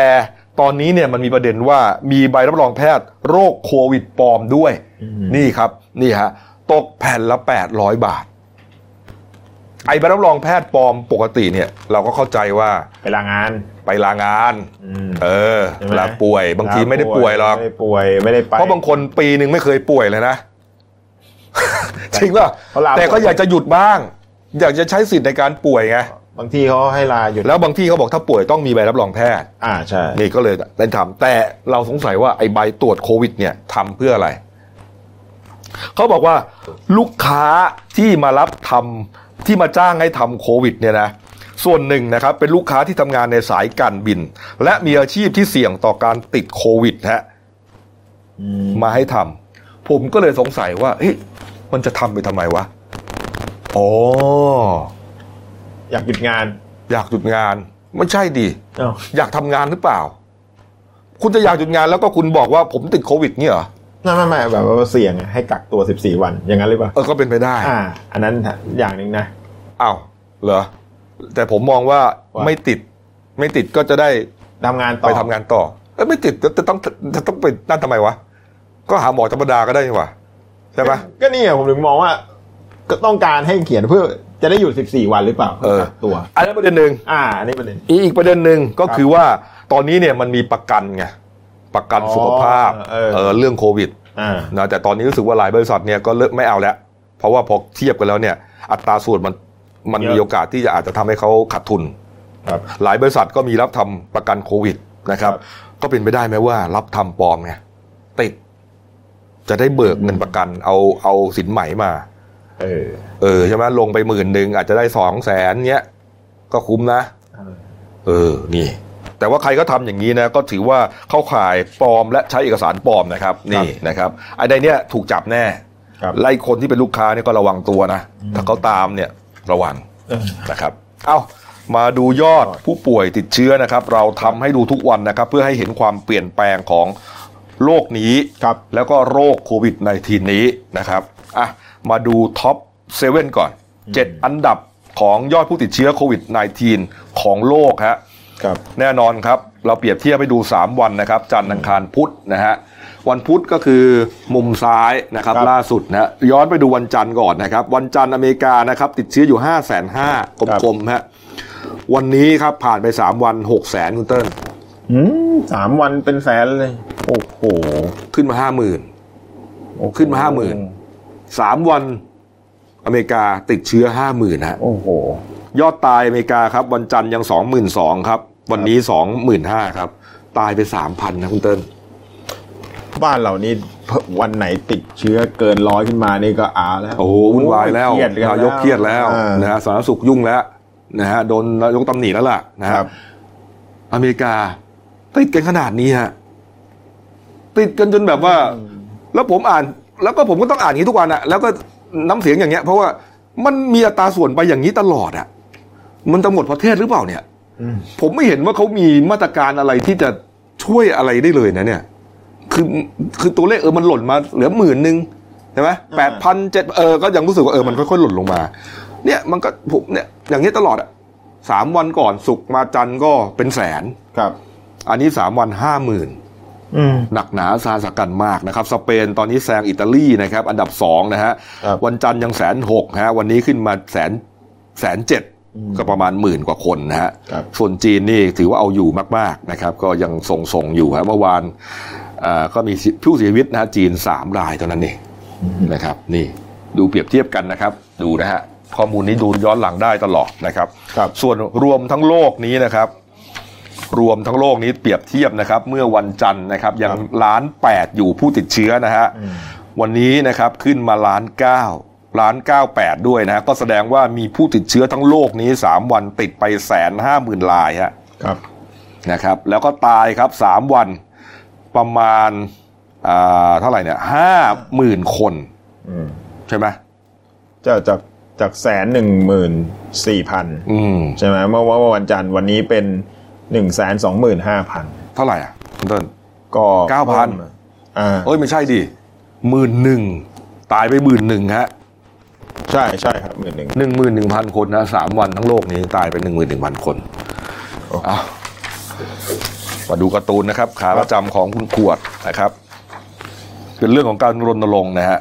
ตอนนี้เนี่ยมันมีประเด็นว่ามีใบรับรองแพทย์โรคโควิดปลอมด้วย นี่ครับนี่ฮะตกแผ่นละ 800 บาท ไอ้ใบรับรองแพทย์ปลอมปกติเนี่ย เราก็เข้าใจว่าไปลางาน ไปลางานอืมเออใช่ไหมลาป่วย บางทีไม่ได้ป่วยหรอกไม่ได้ป่วยไม่ได้ไปเพราะบางคนปีหนึ่งไม่เคยป่วยเลยนะจริงป่ะเขาลาแต่ก็อยากจะหยุดบ้าง อยากจะใช้สิทธิ์ในการป่วยไงบางที่เขาให้ลาหยุดแล้วบางที่เขาบอกถ้าป่วยต้องมีใบรับรองแพทย์ อ่าใช่นี่ก็เลยได้ทำแต่เราสงสัยว่าไอ้ใบตรวจโควิด เนี่ยทำเพื่ออะไรเขาบอกว่าลูกค้าที่มารับทำ ที่มาจ้างให้ทำโควิดเนี่ยนะส่วนหนึ่งนะครับเป็นลูกค้าที่ทำงานในสายการบิน และมีอาชีพที่เสี่ยงต่อการติดโควิดฮะอืมมาให้ทำผมก็เลยสงสัยว่าเฮ้ยมันจะทำไปทำไมวะอ๋ออยากหยุดงาน อยากหยุดงาน ไม่ใช่ดิเอ้าอยากทำงานหรือเปล่า คุณจะอยากหยุดงานแล้วก็คุณบอกว่าผมติดโควิดเนี่ยเหรอ ไม่ไม่ไม่แบบว่าเสี่ยงให้กักตัว 14 วัน อย่างนั้นหรือเปล่าเออก็เป็นไปได้ อ่า อันนั้นอย่างหนึ่งนะอ้าวเหรอ แต่ผมมองว่าว่าไม่ติด ไม่ติดก็จะได้ทำงานต่อไปทำงานต่อเอ้ยไม่ติดจะจะต้องจะต้องไปนั่นทำไมวะ ก็หาหมอธรรมดาก็ได้นี่หว่าใช่ไหมก็นี่ไงผมถึงมองว่า ก็ต้องการให้เขียนเพื่อจะได้หยุด14 วันหรือเปล่าเออกักตัว อันนั้นประเด็นหนึ่งอ่าอันนี้ประเด็นอีกประเด็นหนึ่งก็คือว่าตอนนี้เนี่ยมันมีประกันไง ประกันอ๋อสุขภาพเออเออเรื่องโควิดอ่านะแต่ตอนนี้รู้สึกว่าหลายบริษัทเนี่ยก็เลิกไม่เอาแล้ว เพราะว่าพอเทียบกันแล้วเนี่ย อัตราส่วนมันมันมีโอกาสที่จะอาจจะทำให้เขาขาดทุนครับหลายบริษัทก็มีรับทำประกันโควิดนะครับ ก็เป็นไปได้ไหมว่ารับทำปลอมไงติด จะได้เบิกเงินประกันเอาเอาสินไหมมา เออ เออใช่ไหมลงไปหมื่นหนึ่งอาจจะได้สองแสนเนี้ยก็คุ้มนะ เออนี่ แต่ว่าใครก็ทำอย่างนี้นะก็ถือว่าเข้าข่ายปลอมและใช้เอกสารปลอมนะครับนี่นะครับไอ้ใดเนี้ยถูกจับแน่ครับไล่คนที่เป็นลูกค้าเนี่ยก็ระวังตัวนะถ้าเขาตามเนี่ยระวังเออนะครับเอามาดูยอดผู้ป่วยติดเชื้อนะครับ เราทำให้ดูทุกวันนะครับ เพื่อให้เห็นความเปลี่ยนแปลงของโรคนี้ครับแล้วก็โรคโควิด -19 นี้นะครับอะมาดู top seven ก่อน 7 อันดับของยอดผู้ติดเชื้อโควิด -19 ของโลกฮะ ครับแน่นอนครับ เราเปรียบเทียบให้ดู 3 วันนะครับ จันทร์อังคารพุธนะฮะวันพุธก็คือมุมซ้ายนะครับครับล่าสุดนะฮะย้อนไปดูวันจันทร์ก่อนนะครับ วันจันทร์อเมริกานะครับ ติดเชื้ออยู่ 5 5 0 0 0 0กลมๆฮะวันนี้ครับผ่านไป 3 วัน6 0 0 0 0คุณเติ้ลอืมสามวันเป็นแสนเลย โอ้โห ขึ้นมา5 0,000ขึ้นมา50,000 3วันอเมริกาติดเชื้อ50,000ฮะโอ้โห ยอดตายอเมริกาครับ วันจันทร์ยัง22,000ครับ วันนี้25,000ครับ ตายไป3,000นะคุณเติ้ลบ้านเรานี่วันไหนติดเชื้อเกินร้อยขึ้นมานี่ก็อาแล้ว โอ้โหวุ่นวายแล้วเครียดกันนายกเครียดแล้วอ่านะฮะสาธารณสุขยุ่งแล้วนะฮะโดนนายกตำหนิแล้วล่ะนะคครัรับบอเมริกาติดกันขนาดนี้ฮะติดกันจนแบบว่า แล้วผมอ่าน แล้วก็ผมก็ต้องอ่านอย่างนี้ทุกวันอะแล้วก็น้ำเสียงอย่างเงี้ย เพราะว่ามันมีอัตราส่วนไปอย่างนี้ตลอดอะมันจะหมดประเทศหรือเปล่าเนี่ยอืม ผมไม่เห็นว่าเขามีมาตรการอะไรที่จะช่วยอะไรได้เลยนะเนี่ย คือคือตัวเลขเออมันหล่นมาเหลือหมื่นหนึ่งใช่ไหมแปดพันเจ็ดเออก็ยังรู้สึกว่าเออมันค่อยๆหล่นลงมา เนี่ยมันก็ผมเนี่ยอย่างนี้ตลอดอะสามวันก่อนสุกร์มาจันทร์ก็เป็นแสนครับ อันนี้สามวันห้าหมื่นอืมหนักหนาซาสากันมากนะครับ สเปนตอนนี้แซงอิตาลีนะครับ อันดับสองนะฮะครับวันจันทร์ยังแสนหกฮะวันนี้ขึ้นมาแสนแสนเจ็ด ก็ประมาณหมื่นกว่าคนนะฮะครับส่วนจีนนี่ถือว่าเอาอยู่มากๆนะครับ ก็ยังทรงๆอยู่ฮะเมื่อวานอ่าก็มีผู้เสียชีวิตนะฮะจีนสามรายเท่านั้นเองนะครับ นี่ดูเปรียบเทียบกันนะครับ ดูนะฮะข้อมูลนี้ดูย้อนหลังได้ตลอดนะครับครับส่วนรวมทั้งโลกนี้นะครับ รวมทั้งโลกนี้เปรียบเทียบนะครับ เมื่อวันจันทร์นะครับ ยังล้านแปดอยู่ผู้ติดเชื้อนะฮะอืมวันนี้นะครับขึ้นมาล้านเก้า ล้านเก้าแปดด้วยนะฮะก็แสดงว่ามีผู้ติดเชื้อทั้งโลกนี้สามวันติดไปแสนห้าหมื่นรายฮะครับนะครับ แล้วก็ตายครับสามวันประมาณอ่าเท่าไหร่เนี่ยห้าหมื่นคนอืมใช่ไหมจะจากจากแสนหนึ่งหมื่นสี่พันอืมใช่ไหมเมื่อเมื่อวันจันทร์วันนี้เป็นหนึ่งแสนสองหมื่นห้าพันเท่าไหร่อะคุณต้นก็เก้าพันอ่าเอ้ยไม่ใช่ดิหมื่นหนึ่งตายไปหมื่นหนึ่งฮะ ใช่ใช่ครับหมื่นหนึ่งหนึ่งหมื่นหนึ่งพันคนนะสามวันทั้งโลกนี้ตายไปหนึ่งหมื่นหนึ่งพันคนโอ้เอามาดูการ์ตูนนะครับ ขาประจำของคุณขวดนะครับเป็นเรื่องของการรณรงค์นะฮะ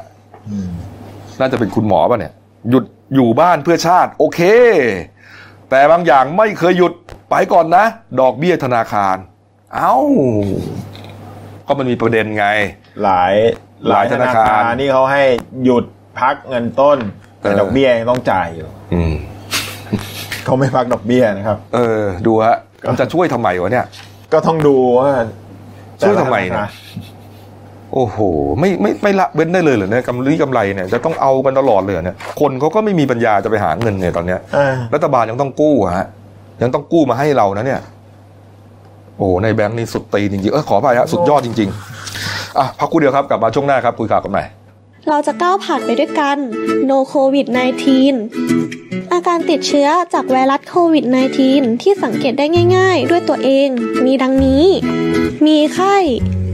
น่าจะเป็นคุณหมอป่ะเนี่ย หยุดอยู่บ้านเพื่อชาติ โอเค แต่บางอย่างไม่เคยหยุดไปก่อนนะ ดอกเบี้ยธนาคาร เอ้า ก็มันมีประเด็นไง หลายหลายธนาคารนี่เขาให้หยุดพักเงินต้น แต่เออดอกเบี้ยยังต้องจ่ายอยู่อืมเขาไม่พักดอกเบี้ยนะครับ เออ ดูฮะมันจะช่วยทำไมวะเนี่ย ก็ต้องดูว่าช่วยทำไมเนี่ยแต่ละธาคารโอ้โห ไม่ไม่ไม่ละเว้นได้เลยเหรอเนี่ยกำไรกำไรเนี่ยจะต้องเอากันตลอดเลยเหรอเนี่ย คนเขาก็ไม่มีปัญญาจะไปหาเงินเนี่ยตอนเนี้ยอ่ารัฐบาลยังต้องกู้อะฮะยังต้องกู้มาให้เรานะเนี่ย โอ้โหในแบงค์นี่สุดตีนจริงๆเออขอไปฮะสุดยอดจริง ๆอะพักครู่เดียวครับกลับมาช่วงหน้าครับคุยข่าวกันใหม่ เราจะก้าวผ่านไปด้วยกัน No COVID 19 อาการติดเชื้อจากไวรัสโควิด -19 ที่สังเกตได้ง่าย ๆ ด้วยตัวเอง มีดังนี้ มีไข้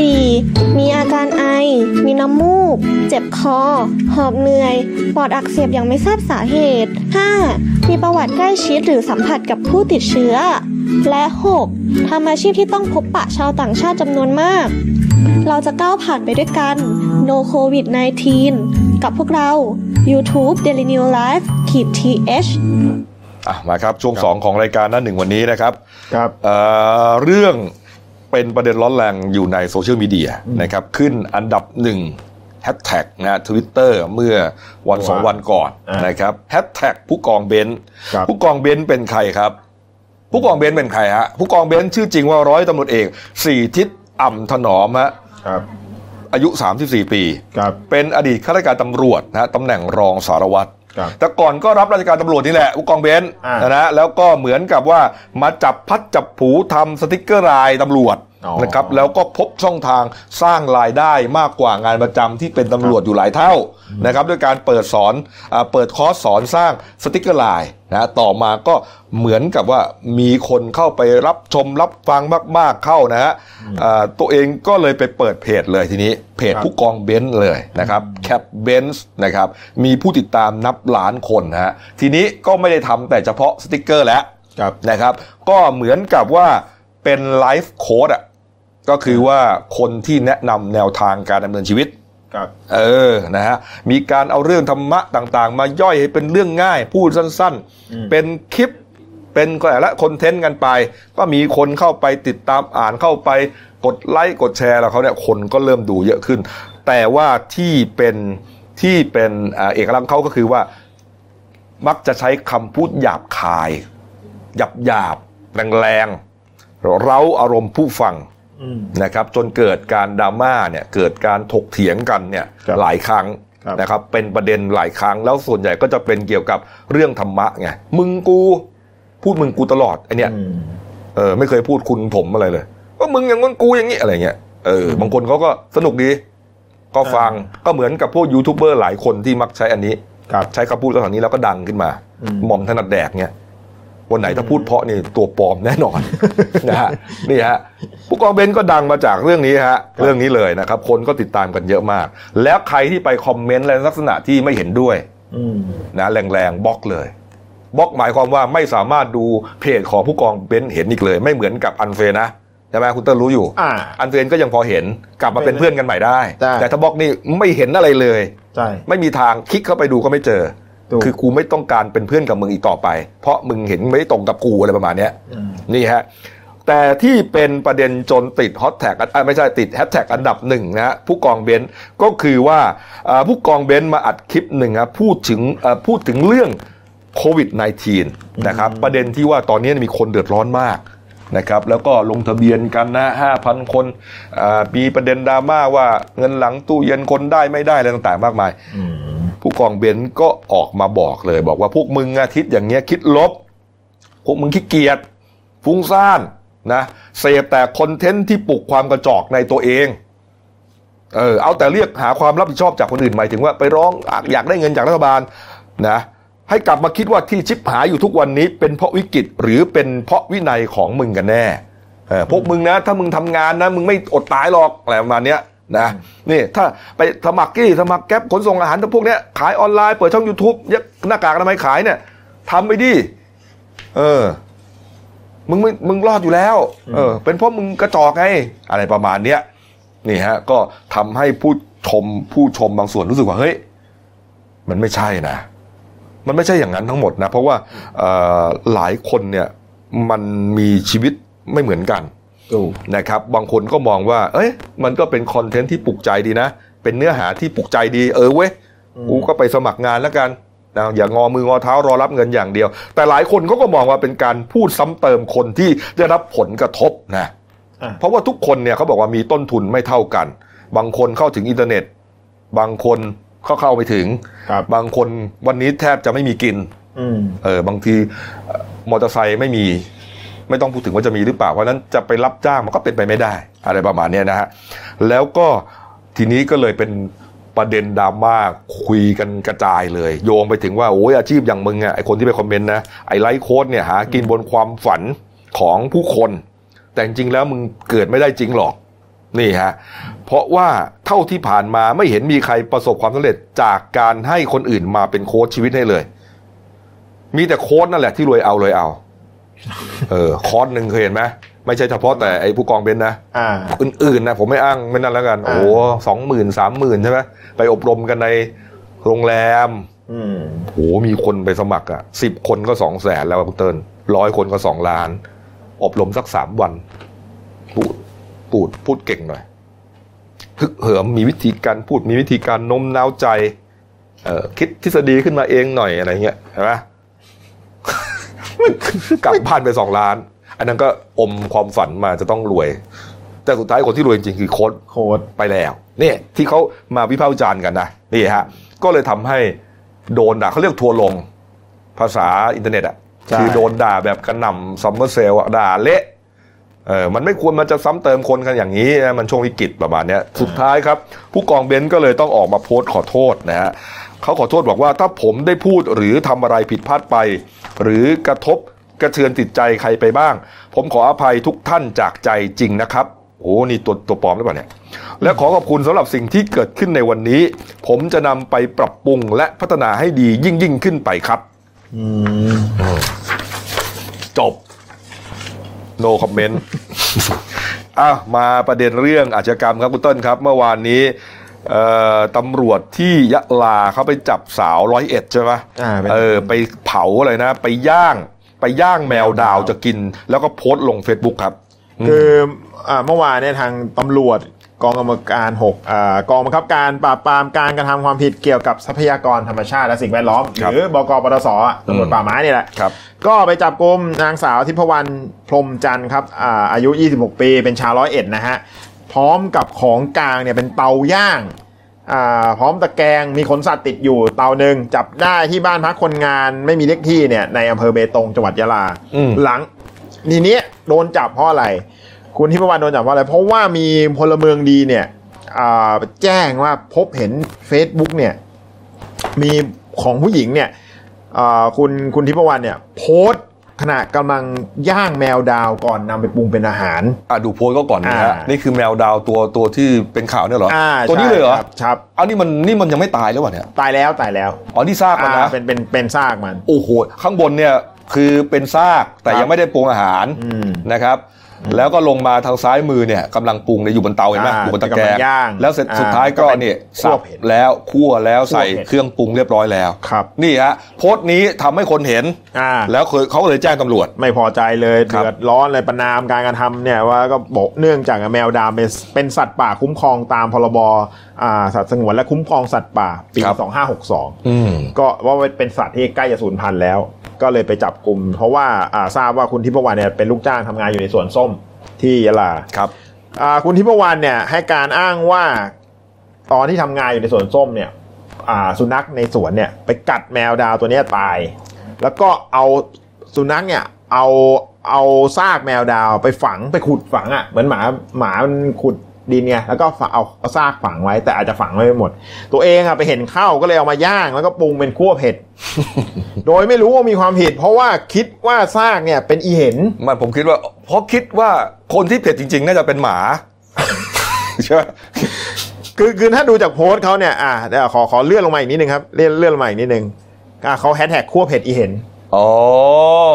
4. มีอาการไอ มีน้ำมูก เจ็บคอ หอบเหนื่อย ปอดอักเสบอย่างไม่ทราบสาเหตุ 5. มีประวัติใกล้ชิดหรือสัมผัสกับผู้ติดเชื้อ และ 6. ทำอาชีพที่ต้องพบปะชาวต่างชาติจำนวนมาก เราจะก้าวผ่านไปด้วยกัน No COVID 19 กับพวกเรา YouTube Daily New Life ขีด th อะมาครับช่วงสองของรายการหน้าหนึ่งวันนี้นะครับครับเอ่อเรื่อง เป็นประเด็นร้อนแรงอยู่ในโซเชียลมีเดียนะครับขึ้นอันดับหนึ่งแฮชแท็กนะทวิตเตอร์เมื่อวันสองวันก่อนอ่านะครับแฮชแท็กผู้กองเบนซ์ครับผู้กองเบนซ์เป็นใครครับ ผู้กองเบนซ์เป็นใครฮะผู้กองเบนซ์ชื่อจริงว่าร้อยตำรวจเอกสี่ทิศอ่ำถนอมฮะครับอายุ 34 ปีครับเป็นอดีตข้าราชการตำรวจนะฮะตำแหน่งรองสารวัตรครับ แต่ก่อนก็รับราชการตำรวจนี่แหละผู้กองเบนซ์อ่านะฮะแล้วก็เหมือนกับว่ามาจับพลัดจับผลูทำสติกเกอร์ลายตำรวจอ๋อ นะครับแล้วก็พบช่องทางสร้างรายได้มากกว่างานประจำที่เป็นตำรวจอยู่หลายเท่านะครับด้วยการเปิดสอนอาเปิดคอร์สสอนสร้างสติกเกอร์ลายนะต่อมาก็เหมือนกับว่ามีคนเข้าไปรับชมรับฟังมาก ๆเข้านะฮะอ่าตัวเองก็เลยไปเปิดเพจเลยทีนี้เพจครับผู้กองเบนซ์เลยนะครับแคปเบนซ์นะครับมีผู้ติดตามนับล้านคนนะฮะทีนี้ก็ไม่ได้ทำแต่เฉพาะสติกเกอร์แล้วครับนะครับ ก็เหมือนกับว่าเป็น life coach อะ ก็คือว่าคนที่แนะนำแนวทางการดำเนินชีวิตครับเออ นะฮะ มีการเอาเรื่องธรรมะต่าง ๆ มาย่อยให้เป็นเรื่องง่าย พูดสั้นอืมๆเป็นคลิป เป็นแต่ละคอนเทนต์กันไป ก็มีคนเข้าไปติดตามอ่านเข้าไป กดไลค์กดแชร์แล้วเขาเนี่ยคนก็เริ่มดูเยอะขึ้น แต่ว่าที่เป็นที่เป็นอ่าเอกลักษณ์เขาก็คือว่า มักจะใช้คำพูดหยาบคาย หยาบหยาบแรงแรงๆเร้าอารมณ์ผู้ฟังอืม นะครับ จนเกิดการดราม่าเนี่ยเกิดการถกเถียงกันเนี่ยครับหลายครั้งครับนะครับ เป็นประเด็นหลายครั้งแล้วส่วนใหญ่ก็จะเป็นเกี่ยวกับเรื่องธรรมะไงมึงกูพูดมึงกูตลอดไอเนี่ยอืมเออไม่เคยพูดคุณผมอะไรเลยว่ามึงอย่างนั้นกูอย่างนี้อะไรเงี้ยเออบางคนเขาก็สนุกดี ก็ฟังก็เหมือนกับพวกยูทูบเบอร์หลายคนที่มักใช้อันนี้ครับใช้คำพูดลักษณะนี้แล้วก็ดังขึ้นมาอืมหม่อมถนัดแดกเนี่ย วันไหนถ้าพูดเพราะนี่ตัวปลอมแน่นอนนะฮะนี่ฮะผู้กองเบนก็ดังมาจากเรื่องนี้ฮะเรื่องนี้เลยนะครับ คนก็ติดตามกันเยอะมาก แล้วใครที่ไปคอมเมนต์ในลักษณะที่ไม่เห็นด้วยอืมนะแรงๆบล็อกเลยบล็อกหมายความว่าไม่สามารถดูเพจของผู้กองเบนซ์เห็นอีกเลย ไม่เหมือนกับ unfriend นะใช่ไหมคุณเติ้ลรู้อยู่อ่า unfriend ก็ยังพอเห็นกลับมาเป็นเพื่อนกันใหม่ได้ได้แต่ถ้าบล็อกนี่ไม่เห็นอะไรเลยใช่ไม่มีทางคลิกเข้าไปดูก็ไม่เจอถูก คือกูไม่ต้องการเป็นเพื่อนกับมึงอีกต่อไป เพราะมึงเห็นไม่ตรงกับกูอะไรประมาณเนี้ยอืมนี่ฮะแต่ที่เป็นประเด็นจนติด hot tagไม่ใช่ติดแฮชแท็กอันดับหนึ่งนะฮะผู้กองเบนซ์ก็คือว่าอ่าผู้กองเบนซ์มาอัดคลิปหนึ่งครับพูดถึงเอ่อพูดถึงเรื่องโควิด -19 นะครับประเด็นที่ว่าตอนนี้มีคนเดือดร้อนมาก นะครับแล้วก็ลงทะเบียนกันนะห้าพันคนอ่ามีประเด็นดราม่าว่าเงินหลังตู้เย็นคนได้ไม่ได้อะไรต่างๆ มากมายอืมผู้กองเบนซ์ก็ออกมาบอกเลย บอกว่าพวกมึงอาทิตย์อย่างเงี้ยคิดลบ พวกมึงขี้เกียจฟุ้งซ่านนะเสพแต่คอนเทนต์ที่ปลุกความกระจอกในตัวเองเออเอาแต่เรียกหาความรับผิดชอบจากคนอื่นหมายถึงว่าไปร้องอะอยากได้เงินจากรัฐบาลนะ ให้กลับมาคิดว่าที่ชิปหายอยู่ทุกวันนี้ เป็นเพราะวิกฤตหรือเป็นเพราะวินัยของมึงกันแน่เออพวกมึงนะ ถ้ามึงทำงานนะ มึงไม่อดตายหรอกอะไรประมาณเนี้ยนะนี่ถ้าไปสมัครกี้สมัครแก๊ปขนส่งอาหารทั้งพวกเนี้ยขายออนไลน์เปิดช่อง YouTube ยักหน้ากากอนามัยขายเนี่ยทำไปดิเออ มึงไม่มึงรอดอยู่แล้ว เออ เป็นเพราะมึงกระจอกไง อะไรประมาณเนี้ยนี่ฮะ ก็ทำให้ผู้ชมผู้ชมบางส่วนรู้สึกว่าเฮ้ย มันไม่ใช่นะ มันไม่ใช่อย่างนั้นทั้งหมดนะ เพราะว่าเอ่อหลายคนเนี่ยมันมีชีวิตไม่เหมือนกันถูกนะครับ บางคนก็มองว่า เอ้ย มันก็เป็นคอนเทนต์ที่ปลุกใจดีนะ เป็นเนื้อหาที่ปลุกใจดีเออเว้ยกูก็ไปสมัครงานแล้วกันนะอย่างงอมืองอเท้ารอรับเงินอย่างเดียว แต่หลายคนเขาก็มองว่าเป็นการพูดซ้ำเติมคนที่ได้รับผลกระทบนะอะเพราะว่าทุกคนเนี่ยเขาบอกว่ามีต้นทุนไม่เท่ากัน บางคนเข้าถึงอินเทอร์เน็ต บางคน เขาเข้าไปถึงครับบางคนวันนี้แทบจะไม่มีกินอืมเออบางทีเอ่อมอเตอร์ไซค์ไม่มี ไม่ต้องพูดถึงว่าจะมีหรือเปล่าเพราะฉะนั้นจะไปรับจ้างมันก็เป็นไปไม่ได้ อะไรประมาณเนี้ยนะฮะแล้วก็ทีนี้ก็เลยเป็นประเด็นดราม่าคุยกันกระจายเลย โยงไปถึงว่าโอ้ยอาชีพอย่างมึงอะไอคนที่ไปคอมเมนต์นะไอ life coach เนี่ยหากินบนความฝันของผู้คน แต่จริงๆแล้วมึงเกิดไม่ได้จริงหรอก นี่ฮะเพราะว่าเท่าที่ผ่านมาไม่เห็นมีใครประสบความสำเร็จจากการให้คนอื่นมาเป็นโค้ชชีวิตให้เลย มีแต่โค้ชนั่นแหละที่รวยเอาเลยเอา เออคอร์สหนึ่งเคยเห็นไหมไม่ใช่เฉพาะแต่ไอ้ผู้กองเบนซ์นะอ่าอื่นๆนะผมไม่อ้างไม่นั่นแล้วกันอ่าโอ้สองหมื่นสามหมื่นใช่ไหมไปอบรมกันในโรงแรมอืมโหมีคนไปสมัครอะสิบคนก็สองแสนแล้วอะคุณเติ้ลร้อยคนก็สองล้าน อบรมสักสามวัน พูดพูดพูดเก่งหน่อยฮึกเหิมมีวิธีการพูดมีวิธีการโน้มน้าวใจ เออคิดทฤษฎีขึ้นมาเองหน่อยอะไรเงี้ยเห็นไหมกลับบ้านไปสองล้าน อันนั้นก็อมความฝันมาจะต้องรวย แต่สุดท้ายคนที่รวยจริงๆคือโค้ชโค้ชไปแล้วนี่ที่เขามาวิพากษ์วิจารณ์กันนะนี่ฮะก็เลยทำให้โดนด่าเขาเรียกทัวร์ลง ภาษาอินเทอร์เน็ตอะใช่คือโดนด่าแบบกระหน่ำ summer sale ด่าเละ เออมันไม่ควรมันจะซ้ำเติมคนกันอย่างนี้นะมันช่วงวิกฤตประมาณเนี้ยสุดท้ายครับ ผู้กองเบนซ์ก็เลยต้องออกมาโพสต์ขอโทษนะฮะเขาขอโทษบอกว่าถ้าผมได้พูดหรือทำอะไรผิดพลาดไป หรือกระทบกระเทือนจิตใจใครไปบ้าง ผมขออภัยทุกท่านจากใจจริงนะครับโอ้นี่ตัวตัวปลอมหรือเปล่าเนี่ยและขอขอบคุณสำหรับสิ่งที่เกิดขึ้นในวันนี้ ผมจะนำไปปรับปรุงและพัฒนาให้ดียิ่งยิ่งขึ้นไปครับอืมจบ no comment อ้าวมาประเด็นเรื่องอาชญากรรมครับคุณต้นครับ เมื่อวานนี้เอ่อตำรวจที่ยะลาเขาไปจับสาวร้อยเอ็ดใช่ไหมอ่าเป็นเออไปเผาอะไรนะ ไปย่าง ไปย่างแมวดาวจะกิน แล้วก็โพสต์ลง Facebook ครับ คืออ่าเมื่อวานเนี่ยทางตำรวจ กองกำกับการหกอ่ากองบังคับการปราบปรามการกระทำความผิดเกี่ยวกับทรัพยากรธรรมชาติและสิ่งแวดล้อมครับหรือบกปตสอะตำรวจป่าไม้นี่แหละครับก็ไปจับกลุ่มนางสาวทิพวรรณพรหมจันทร์ครับอ่าอายุ 26 ปี เป็นชาวร้อยเอ็ดนะฮะพร้อมกับของกลางเนี่ยเป็นเตาย่างอ่าพร้อมตะแกรงมีขนสัตว์ติดอยู่เตาหนึ่งจับได้ที่บ้านพักคนงานไม่มีเลขที่เนี่ยในอำเภอเบตงจังหวัดยะลาอืมหลังทีเนี้ยโดนจับเพราะอะไร คุณทิพวรรณโดนจับเพราะอะไร เพราะว่ามีพลเมืองดีเนี่ยอ่าแจ้งว่าพบเห็น Facebook เนี่ยมีของผู้หญิงเนี่ยอ่าคุณคุณทิพวรรณเนี่ยโพสต์ขณะกำลังย่างแมวดาวก่อนนำไปปรุงเป็นอาหารอะดูโพสต์ก็ก่อนนะฮะอ่านี่นี่คือแมวดาวตัวตัวที่เป็นข่าวเนี่ยเหรออ่าตัวนี้ใช่เลยเหรอครับครับเอานี่มันนี่มันยังไม่ตายแล้ววะเนี่ยตายแล้วตายแล้วอ๋อนี่ซากมันอ่านะเป็นเป็นเป็นซากมันโอ้โหข้างบนเนี่ยคือเป็นซากแต่ครับยังไม่ได้ปรุงอาหารอืมนะครับ แล้วก็ลงมาทางซ้ายมือเนี่ยกำลังปรุงเนี่ยอยู่บนเตาเห็นไหมอ่าอยู่บนตะแกรกำลังงย่างแล้วเสร็จอ่าสุดท้ายก็ก็เป็นเนี่ยคั่สัวบเผ็ดแล้วคั่วแล้วใส่คั่วเผ็ด เครื่องปรุงเรียบร้อยแล้ว ครับ นี่ฮะโพสต์นี้ทำให้คนเห็น อ่า แล้วเคยเขาก็เลยแจ้งตำรวจ ไม่พอใจเลยครับ เดือดร้อนเลยประนามการกระทำเนี่ยว่าก็บอกเนื่องจากแมวดำเป็นเป็นสัตว์ป่าคุ้มครองตามพรบอ่าสัตว์สงวนและคุ้มครองสัตว์ป่าปี 2562 อืม ก็ว่าเป็นสัตว์ที่ใกล้จะสูญพันธุ์แล้ว ก็เลยไปจับกลุ่ม เพราะว่าอ่าทราบว่าคุณทิพวรรณเนี่ยเป็นลูกจ้างทำงานอยู่ในสวนส้มที่ยะลาครับอ่าคุณทิพวรรณเนี่ยให้การอ้างว่าตอนที่ทำงานอยู่ในสวนส้มเนี่ยอ่าสุนัขในสวนเนี่ยไปกัดแมวดาวตัวเนี้ยตาย แล้วก็เอาสุนัขเนี่ยเอาเอาซากแมวดาวไปฝังไปขุดฝังอะ่ะเหมือนหมาหมามันขุด ดินไงแล้วก็ฝังเอาเอาซากฝังไว้ แต่อาจจะฝังไว้ไม่หมด ตัวเองอะ่ะไปเห็นเข้าก็เลยเอามาย่างแล้วก็ปรุงเป็นคั่วเผ็ด โดยไม่รู้ว่ามีความผิด เพราะว่าคิดว่าซากเนี่ยเป็นอีเห็นมันผมคิดว่าเพราะคิดว่าคนที่เผ็ดจริง ๆ น่าจะเป็นหมาใช่ไหมคือคือถ้าดูจากโพสต์เขาเนี่ยอ่าเดี๋ยวขอขอเลื่อนลงมาอีกนิดนึงครับเลื่อนเลื่อนลงมาอีกนิดนึงอ่าเขาแฮชแท็กคั่วเผ็ดอีเห็นอ๋อ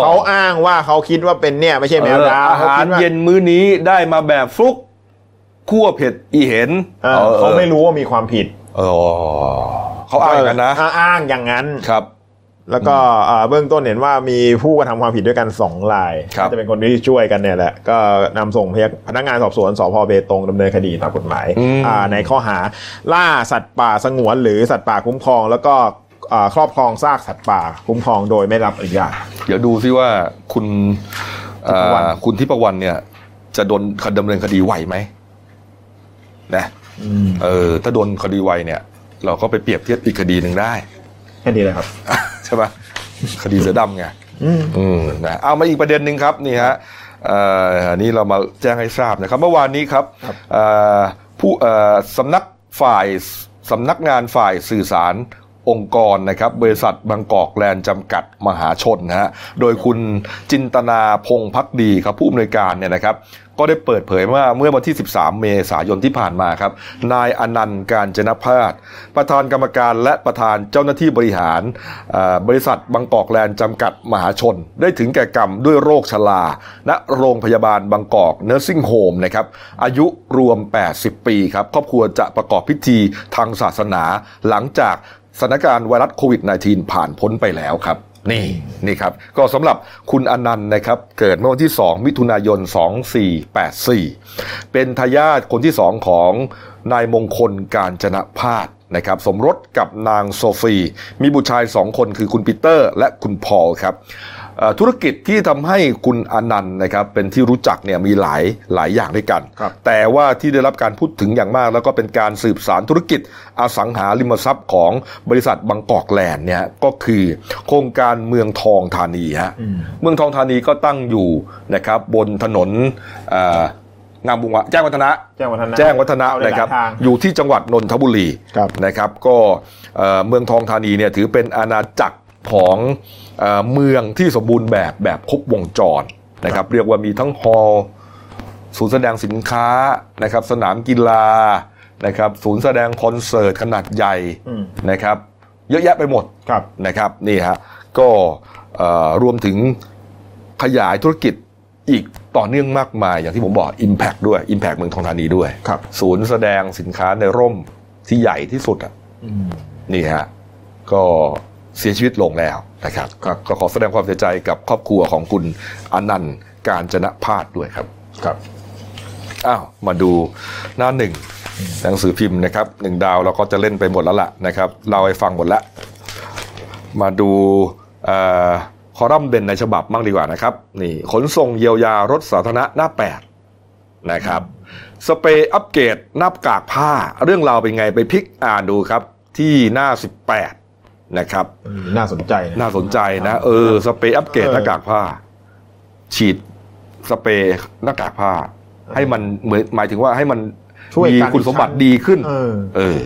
เขาอ้างว่าเขาคิดว่าเป็นเนี่ยไม่ใช่แมวดาวเอออาหารคิดว่เย็นมื้อนี้ได้มาแบบฟลุก คั่วเผ็ดอีเห็นเออเขาไม่รู้ว่ามีความผิดเออเขาอ้างอย่างนั้นนะเอออ้างอย่างนั้นครับ แล้วก็อ่าเบื้องต้นเห็นว่ามีผู้กระทำความผิดด้วยกันสองรายครับจะเป็นคนที่ช่วยกันเนี่ยแหละก็นำส่งพนักงานสอบสวนสพเบตงดำเนินคดีตามกฎหมายอืมอ่าในข้อหาล่าสัตว์ป่าสงวนหรือสัตว์ป่าคุ้มครอง แล้วก็อ่าครอบครองซากสัตว์ป่าคุ้มครองโดยไม่รับอนุญาตเดี๋ยวดูซิว่าคุณเอ่อทิพวรรณคุณทิพวรรณเนี่ย จะโดนดำเนินคดีไหวไหม นะเออ ถ้าโดนคดีไวเนี่ย เราก็ไปเปรียบเทียบอีกคดีหนึ่งได้แค่นี้เลยครับใช่ปะคดีเสือดำไงอืมอืมนะเอามาอีกประเด็นหนึ่งครับนี่ฮะเอ่ออันนี้เรามาแจ้งให้ทราบนะครับ เมื่อวานนี้ครับครับเอ่อผู้เอ่อสำนักฝ่ายสำนักงานฝ่ายสื่อสาร องค์กรนะครับบริษัทบางกอกแลนด์จำกัดมหาชนนะฮะโดยคุณจินตนาพงพักดีครับผู้อำนวยการเนี่ยนะครับก็ได้เปิดเผยว่าเมื่อวันที่ 13 เมษายนที่ผ่านมาครับ นายอนันต์การจนพาสประธานกรรมการและประธานเจ้าหน้าที่บริหารบริษัทบางกอกแลนด์จำกัดมหาชน ได้ถึงแก่กรรมด้วยโรคชราณโรงพยาบาลบางกอกเนอร์ซิ่งโฮมนะครับ อายุรวม 80 ปีครับ ครอบครัวจะประกอบพิธีทางศาสนาหลังจาก สถานการณ์ไวรัสโควิด -19 ผ่านพ้นไปแล้วครับนี่นี่ครับ ก็สำหรับคุณอนันต์นะครับ เกิดเมื่อวันที่ 2 มิถุนายน 2484 เป็นทายาทคนที่สองของนายมงคลการจนะพาดนะครับสมรสกับนางโซฟี มีบุตรชาย2คนคือคุณปีเตอร์และคุณพอลครับ ธุรกิจที่ทำให้คุณอนันต์นะครับเป็นที่รู้จักเนี่ยมีหลายหลายอย่างด้วยกันครับแต่ว่าที่ได้รับการพูดถึงอย่างมาก แล้วก็เป็นการสืบสารธุรกิจอสังหาริมทรัพย์ของบริษัทบางกอกแลนด์เนี่ยก็คือโครงการเมืองทองธานีฮะเมืองทองธานีก็ตั้งอยู่นะครับบนถนนเอ่องามบุงวะแจ้งวัฒนะแจ้งวัฒนะแจ้งวัฒนะเข้าได้นะครับหลายทางอยู่ที่จังหวัดนนทบุรีครับนะครับ ก็เอ่อเมืองทองธานีเนี่ยถือเป็นอาณาจักรของ เอ่อเมืองที่สมบูรณ์แบบแบบครบวงจรนะครับ เรียกว่ามีทั้งฮอลล์ศูนย์แสดงสินค้านะครับ สนามกีฬานะครับ ศูนย์แสดงคอนเสิร์ตขนาดใหญ่อืมนะครับ เยอะแยะไปหมดครับนะครับนี่ฮะก็เอ่อรวมถึงขยายธุรกิจอีกต่อเนื่องมากมาย อย่างที่ผมบอก Impact ด้วย Impact เมืองทองธานีด้วยครับศูนย์แสดงสินค้าในร่มที่ใหญ่ที่สุดอะนี่ฮะก็เสียชีวิตลงแล้ว นะครับครับก็ขอแสดงความเสียใจกับครอบครัวของคุณอนันต์การจนะพาดด้วยครับครับอ้าวมาดูหน้าหนึ่งหนังสือพิมพ์นะครับหนึ่งดาวเราก็จะเล่นไปหมดแล้วล่ะนะครับเราให้ฟังหมดแล้ว มาดูเอ่อคอลัมน์เด่นในฉบับบ้างดีกว่านะครับนี่ขนส่งเยียวยารถสาธารณะหน้าแปดนะครับ สเปรย์อัปเกรดหน้ากากผ้า เรื่องราวเป็นไงไปพลิกอ่านดูครับ ที่หน้า 18 นะครับ น่าสนใจนะน่าสนใจนะ เออ สเปรย์อัปเกรดเออหน้ากากผ้า ฉีดสเปรย์หน้ากากผ้า ให้มันเหมือนหมายถึงว่าให้มันช่วยมีกันคุณสมบัติดีขึ้นเออเออ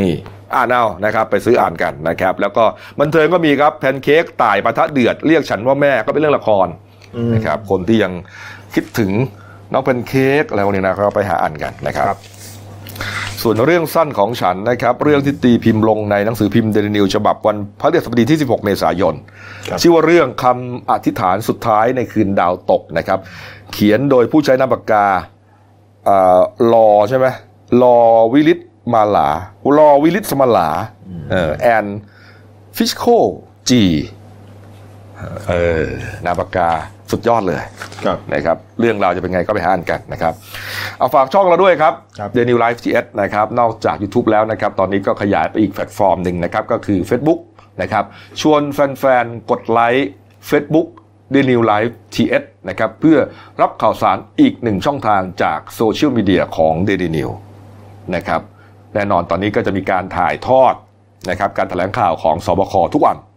นี่อ่านเอานะครับ ไปซื้ออ่านกันนะครับ แล้วก็บันเทิงก็มีครับแพนเค้กต่ายปะทะเดือดเรียกฉันว่าแม่ก็เป็นเรื่องละครอืมนะครับ คนที่ยังคิดถึงน้องแพนเค้กอะไรพวกนี้นะก็ไปหาอ่านกันนะครับครับ ส่วนเรื่องสั้นของฉันนะครับ เรื่องที่ตีพิมพ์ลงในหนังสือพิมพ์เดลินิวฉบับวันพฤหัสบดีที่ 16 เมษายนครับชื่อว่าเรื่องคำอธิษฐานสุดท้ายในคืนดาวตกนะครับ เขียนโดยผู้ใช้นามปากกาเอ่อลอใช่ไหมลอวิลิตมาลาลอวิลิตสมาลาเออแอนฟิชโคจี เออนามปากกาสุดยอดเลยครับนะครับ เรื่องราวจะเป็นไงก็ไปหาอ่านกันนะครับ เอาฝากช่องเราด้วยครับครับ The New Life TS นะครับ นอกจาก YouTube แล้วนะครับ ตอนนี้ก็ขยายไปอีกแพลตฟอร์มหนึ่งนะครับ ก็คือ Facebook นะครับ ชวนแฟนๆ กดไลค์ Facebook The New Life TS นะครับเพื่อรับข่าวสารอีกหนึ่งช่องทางจากโซเชียลมีเดียของ Daily New นะครับแน่นอนตอนนี้ก็จะมีการถ่ายทอดนะครับการแถลงข่าวของสบคทุกวันครับ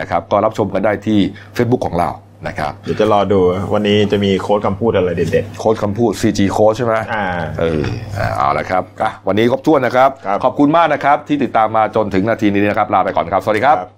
นะครับก็รับชมกันได้ที่ Facebook ของเรานะครับเดี๋ยวจะรอดูวันนี้จะมีโค้ดคำพูดอะไรเด็ดโค้ดคำพูด CG โค้ดใช่ไหมๆอ่าเอออ่าเอาละครับอะวันนี้ครบถ้วนนะครับครับ ขอบคุณมากนะครับที่ติดตามมาจนถึงนาทีนี้นะครับ ลาไปก่อนครับ สวัสดีครับ